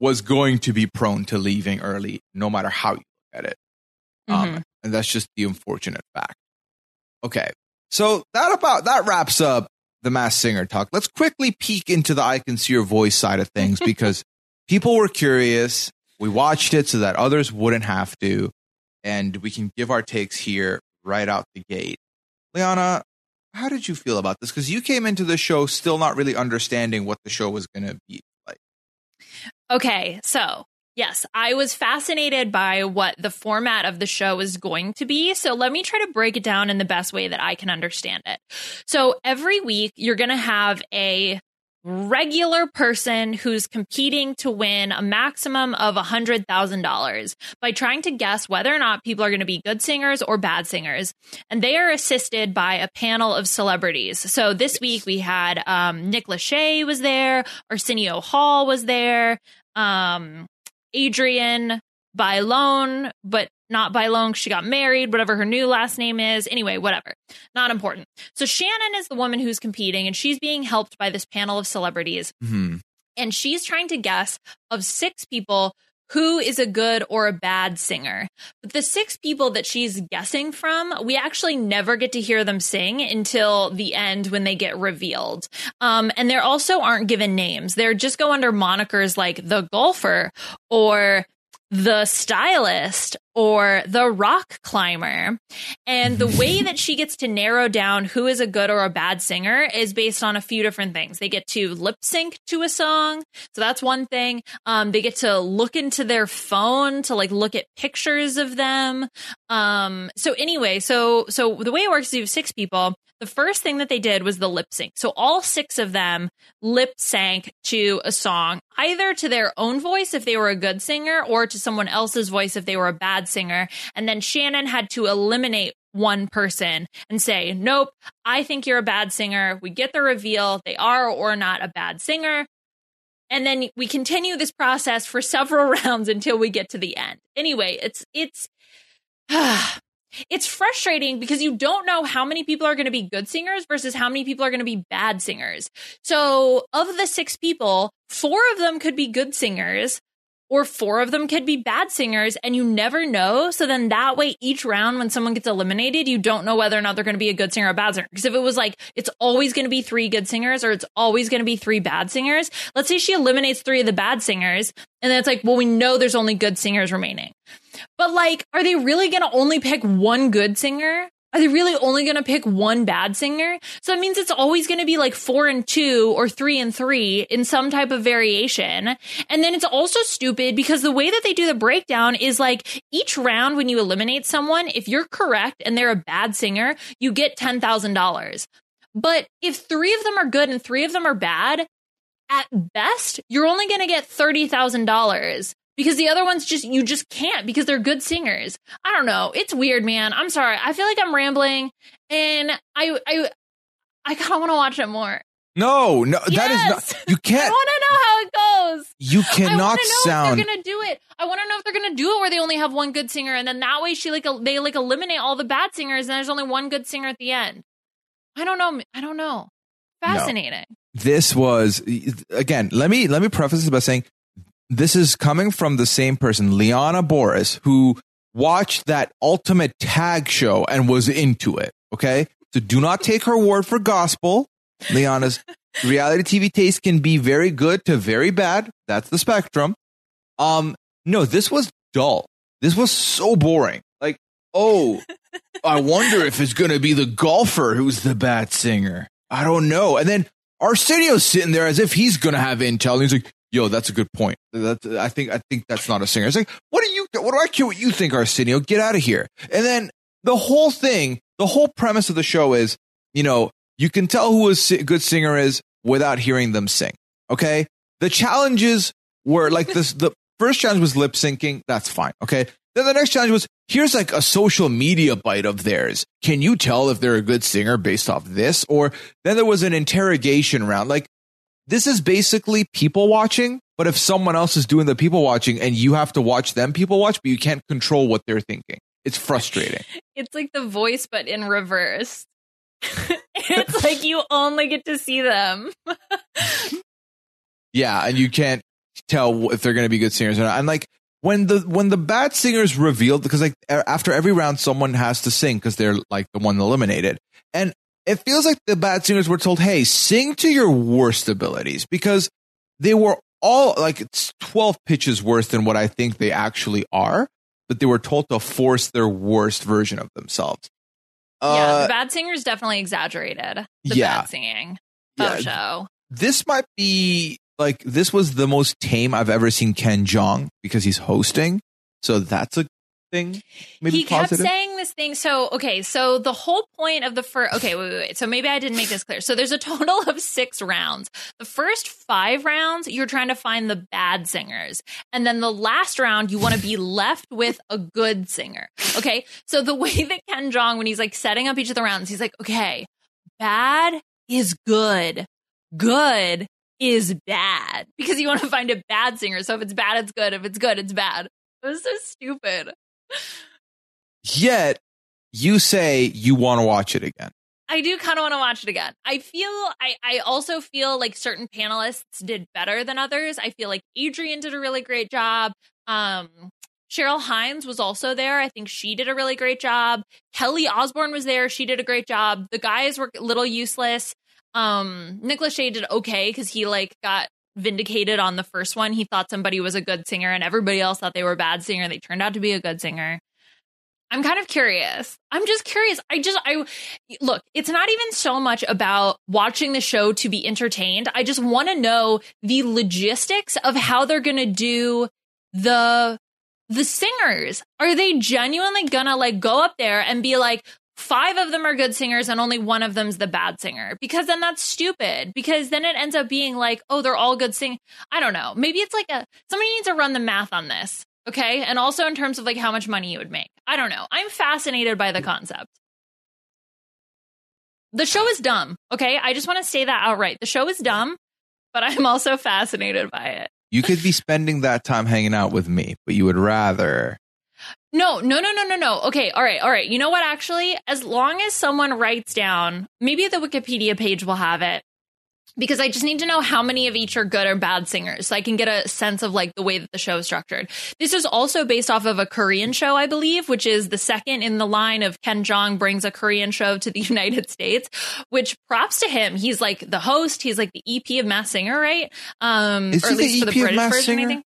was going to be prone to leaving early, no matter how you look at it. Um, Mhm. and that's just the unfortunate fact. Okay. So that about that wraps up the Masked Singer talk. Let's quickly peek into the I can see your voice side of things [laughs] because people were curious. We watched it so that others wouldn't have to, and we can give our takes here right out the gate. Liana, how did you feel about this? Because you came into the show still not really understanding what the show was going to be like. Okay, so yes, I was fascinated by what the format of the show was going to be. So let me try to break it down in the best way that I can understand it. So every week, you're going to have a regular person who's competing to win a maximum of $100,000 by trying to guess whether or not people are going to be good singers or bad singers. And they are assisted by a panel of celebrities. So this week we had um, Nick Lachey was there, Arsenio Hall was there, um, Adrienne Bailon, but not Bailon. She got married, whatever her new last name is. Anyway, whatever. Not important. So Shannon is the woman who's competing, and she's being helped by this panel of celebrities. Hmm. And she's trying to guess of six people who is a good or a bad singer. But the six people that she's guessing from, we actually never get to hear them sing until the end when they get revealed. Um, and there also aren't given names. They're just go under monikers like the golfer or the stylist or the rock climber. And the way [laughs] that she gets to narrow down who is a good or a bad singer is based on a few different things. They get to lip sync to a song. So that's one thing. Um, they get to look into their phone to like look at pictures of them. Um, so anyway, so, so the way it works is you have six people. The first thing that they did was the lip sync. So all six of them lip sync to a song, either to their own voice if they were a good singer or to someone else's voice if they were a bad singer. And then Shannon had to eliminate one person and say, Nope, I think you're a bad singer. We get the reveal. They are or not a bad singer. And then we continue this process for several [laughs] rounds until we get to the end. Anyway, it's, it's, [sighs] it's frustrating because you don't know how many people are going to be good singers versus how many people are going to be bad singers. So, of the six people, four of them could be good singers or four of them could be bad singers and you never know. So then that way each round when someone gets eliminated, you don't know whether or not they're going to be a good singer or a bad singer. Because if it was like it's always going to be three good singers or it's always going to be three bad singers, let's say she eliminates three of the bad singers and then it's like, well, we know there's only good singers remaining. But like, are they really going to only pick one good singer? Are they really only going to pick one bad singer? So that means it's always going to be like four and two or three and three in some type of variation. And then it's also stupid because the way that they do the breakdown is like each round when you eliminate someone, if you're correct and they're a bad singer, you get $10,000. But if three of them are good and three of them are bad, at best, you're only going to get $30,000 because the other ones just you just can't because they're good singers. I don't know. It's weird, man. I'm sorry. I feel like I'm rambling and I I I kind of want to watch it more. No, no, that is not. You [laughs] can't. I want to know how it goes. You I cannot want to know sound. if they're gonna do it. I want to know if they're gonna do it where they only have one good singer, and then that way she like they like eliminate all the bad singers, and there's only one good singer at the end. I don't know. I don't know. Fascinating. this was again. Let me let me preface this by saying this is coming from the same person, Liana Boris, who watched that ultimate tag show and was into it. Okay, so do not take her word for gospel. Liana's [laughs] reality TV taste can be very good to very bad. That's the spectrum. Um, no, this was dull. This was so boring. Like, oh, I wonder if it's going to be the golfer who's the bad singer. I don't know. And then Arsenio's sitting there as if he's going to have intel. And he's like, yo, that's a good point. That's, I think, I think that's not a singer. It's like, what do you, what do I care what you think, Arsenio? Get out of here. And then the whole thing, the whole premise of the show is, you know, you can tell who a good singer is without hearing them sing. Okay. The challenges were like this, the first challenge was lip syncing. That's fine. Okay. Then the next challenge was here's like a social media bite of theirs. Can you tell if they're a good singer based off this? Or then there was an interrogation round. Like this is basically people watching, but if someone else is doing the people watching and you have to watch them people watch, but you can't control what they're thinking. It's frustrating. [laughs] It's like the voice, but in reverse. [laughs] it's like you only get to see them. [laughs] Yeah, and you can't tell if they're going to be good singers or not. And like when the when the bad singers revealed, because like after every round, someone has to sing because they're like the one eliminated, and it feels like the bad singers were told, "Hey, sing to your worst abilities," because they were all like it's twelve pitches worse than what I think they actually are, but they were told to force their worst version of themselves. yeah, Uh, the bad singers definitely exaggerated the yeah. bad singing Yeah. show. this might be like this was the most tame I've ever seen Ken Jeong because he's hosting. So that's a thing. Maybe he positive. kept saying this thing. So, okay, so the whole point of the first, okay, wait, wait, wait. So maybe I didn't make this clear. So there's a total of six rounds. The first five rounds, you're trying to find the bad singers. And then the last round, you want to be [laughs] left with a good singer. Okay. So the way that Ken Jeong, when he's like setting up each of the rounds, he's like, okay, bad is good. Good is bad because you want to find a bad singer. So if it's bad, it's good. If it's good, it's bad. It was so stupid. Yet you say you want to watch it again. I do kind of want to watch it again. I feel I I also feel like certain panelists did better than others. I feel like Adrienne did a really great job. Um Cheryl Hines was also there. I think she did a really great job. Kelly Osbourne was there. She did a great job. The guys were a little useless. Um Nick Lachey did okay cuz he like got vindicated on the first one. He thought somebody was a good singer and everybody else thought they were a bad singer. They turned out to be a good singer. I'm kind of curious. I'm just curious. I just I look, it's not even so much about watching the show to be entertained. I just want to know the logistics of how they're going to do the the singers. Are they genuinely going to like go up there and be like five of them are good singers and only one of them's the bad singer? Because then that's stupid. Because then it ends up being like, oh, they're all good sing. I don't know. Maybe it's like a somebody needs to run the math on this. Okay. And also in terms of like how much money you would make. I don't know. I'm fascinated by the concept. The show is dumb. Okay. I just want to say that outright. The show is dumb, but I'm also fascinated by it. You could be spending that time hanging out with me, but you would rather. No, no, no, no, no, no. Okay. All right. All right. You know what? Actually, as long as someone writes down, maybe the Wikipedia page will have it. Because I just need to know how many of each are good or bad singers so I can get a sense of like the way that the show is structured. This is also based off of a Korean show, I believe, which is the second in the line of Ken Jeong brings a Korean show to the [laughs] United States, which props to him. He's like the host, he's like the EP of Masked Singer, right? Um, Is or he at the least for the British version, I Singer? think.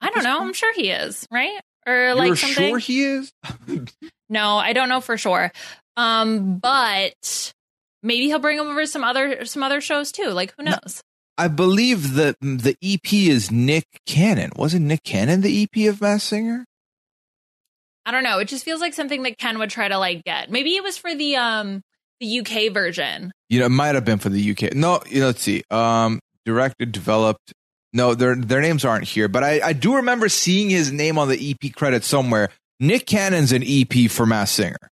I don't know. I'm sure he is, right? Or like You're something. sure he is? [laughs] No, I don't know for sure. Um, but maybe he'll bring him over some other some other shows too. Like who knows? I believe that the EP is Nick Cannon. Wasn't Nick Cannon the EP of Masked Singer? I don't know. It just feels like something that Ken would try to like get. Maybe it was for the um the UK version. You know, it might have been for the UK. No, you know, let's see. Um, directed, developed. No, their their names aren't here, but I, I do remember seeing his name on the EP credit somewhere. Nick Cannon's an EP for Masked Singer,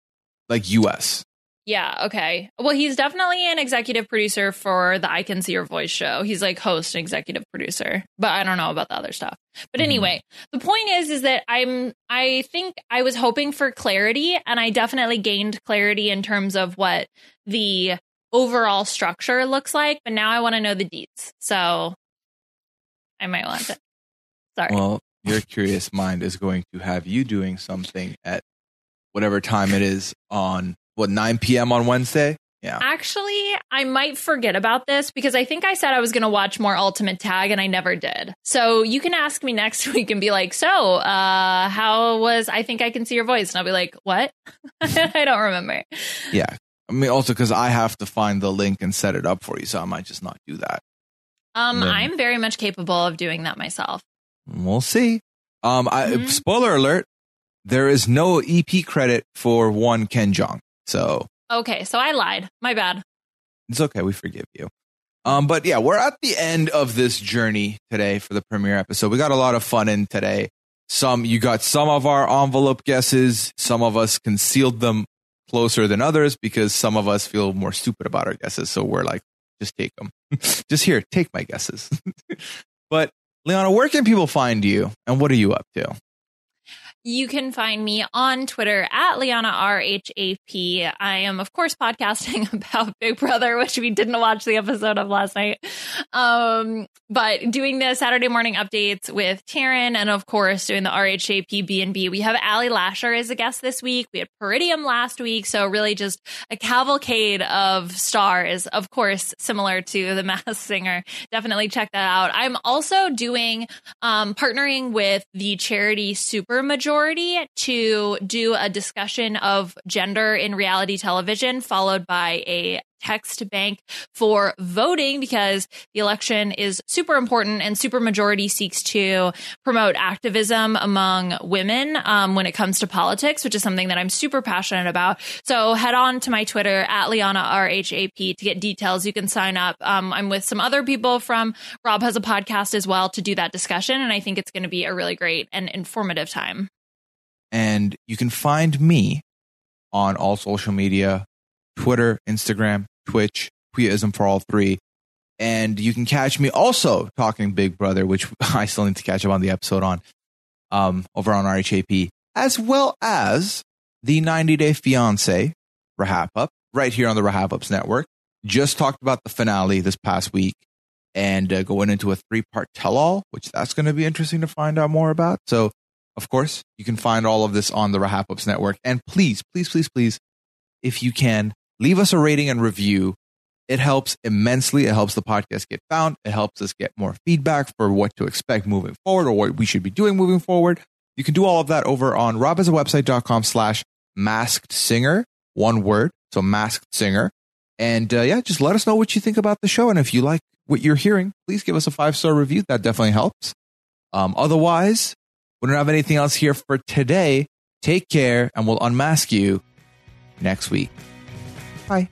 like US. Yeah, okay. Well, he's definitely an executive producer for the I Can See Your Voice show. He's like host and executive producer, but I don't know about the other stuff. But Mhm. anyway, the point is is that I'm I think I was hoping for clarity and I definitely gained clarity in terms of what the overall structure looks like, but now I want to know the deets. So I might want it. Sorry. Well, your curious mind is going to have you doing something at whatever time it is on what 9 p.m. on Wednesday. Yeah. Actually, I might forget about this because I think I said I was going to watch more Ultimate Tag and I never did. So you can ask me next [laughs] week and be like, "So, uh, how was I think I can see your voice?" And I'll be like, "What?" [laughs] I don't remember. Yeah. I mean, also because I have to find the link and set it up for you, so I might just not do that. Um, Then- I'm very much capable of doing that myself. We'll see. Um, I, Mhm. spoiler alert: there is no EP credit for one Ken Jeong, so Okay, so I lied. My bad. it's okay. We forgive you. Um, but yeah, we're at the end of this journey today for the premiere episode. We got a lot of fun in today. Some you got some of our envelope guesses. Some of us concealed them closer than others because some of us feel more stupid about our guesses. So we're like, just take them. [laughs] just here, take my guesses. [laughs] but Liana, where can people find you and what are you up to? You can find me on Twitter at Liana RHAP. I am, of course, podcasting [laughs] about Big Brother, which we didn't watch the episode of last night. Um, but doing the Saturday morning updates with Taryn and, of course, doing the RHAP B&B. We have Ali Lasher as a guest this week. We had Peridium last week. So really just a cavalcade of stars, of course, similar to The [laughs] Masked Singer. Definitely check that out. I'm also doing, um, partnering with the charity Super Majority to do a discussion of gender in reality television, followed by a text bank for voting because the election is super important and supermajority seeks to promote activism among women um, when it comes to politics, which is something that I'm super passionate about. So head on to my Twitter at Liana RHAP to get details. You can sign up. Um, I'm with some other people from Rob has a podcast as well to do that discussion. And I think it's going to be a really great and informative time. And you can find me on all social media Twitter, Instagram, Twitch, Queeism for all three. And you can catch me also talking Big Brother, which [laughs] I still need to catch up on the episode on, um, over on RHAP, as well as the 90 Day Fiance Rahap Up right here on the Rahap Ups Network. Just talked about the finale this past week and uh, going into a three part tell all, which that's going to be interesting to find out more about. So, of course, you can find all of this on the RHAP Network. And please, please, please, please, if you can, leave us a rating and review. It helps immensely. It helps the podcast get found. It helps us get more feedback for what to expect moving forward or what we should be doing moving forward. You can do all of that over on robhasawebsite.com slash masked singer, one word. So masked singer. And uh, yeah, just let us know what you think about the show. And if you like what you're hearing, please give us a five star review. That definitely helps. Um, otherwise, we don't have anything else here for today. Take care and we'll unmask you next week. Bye.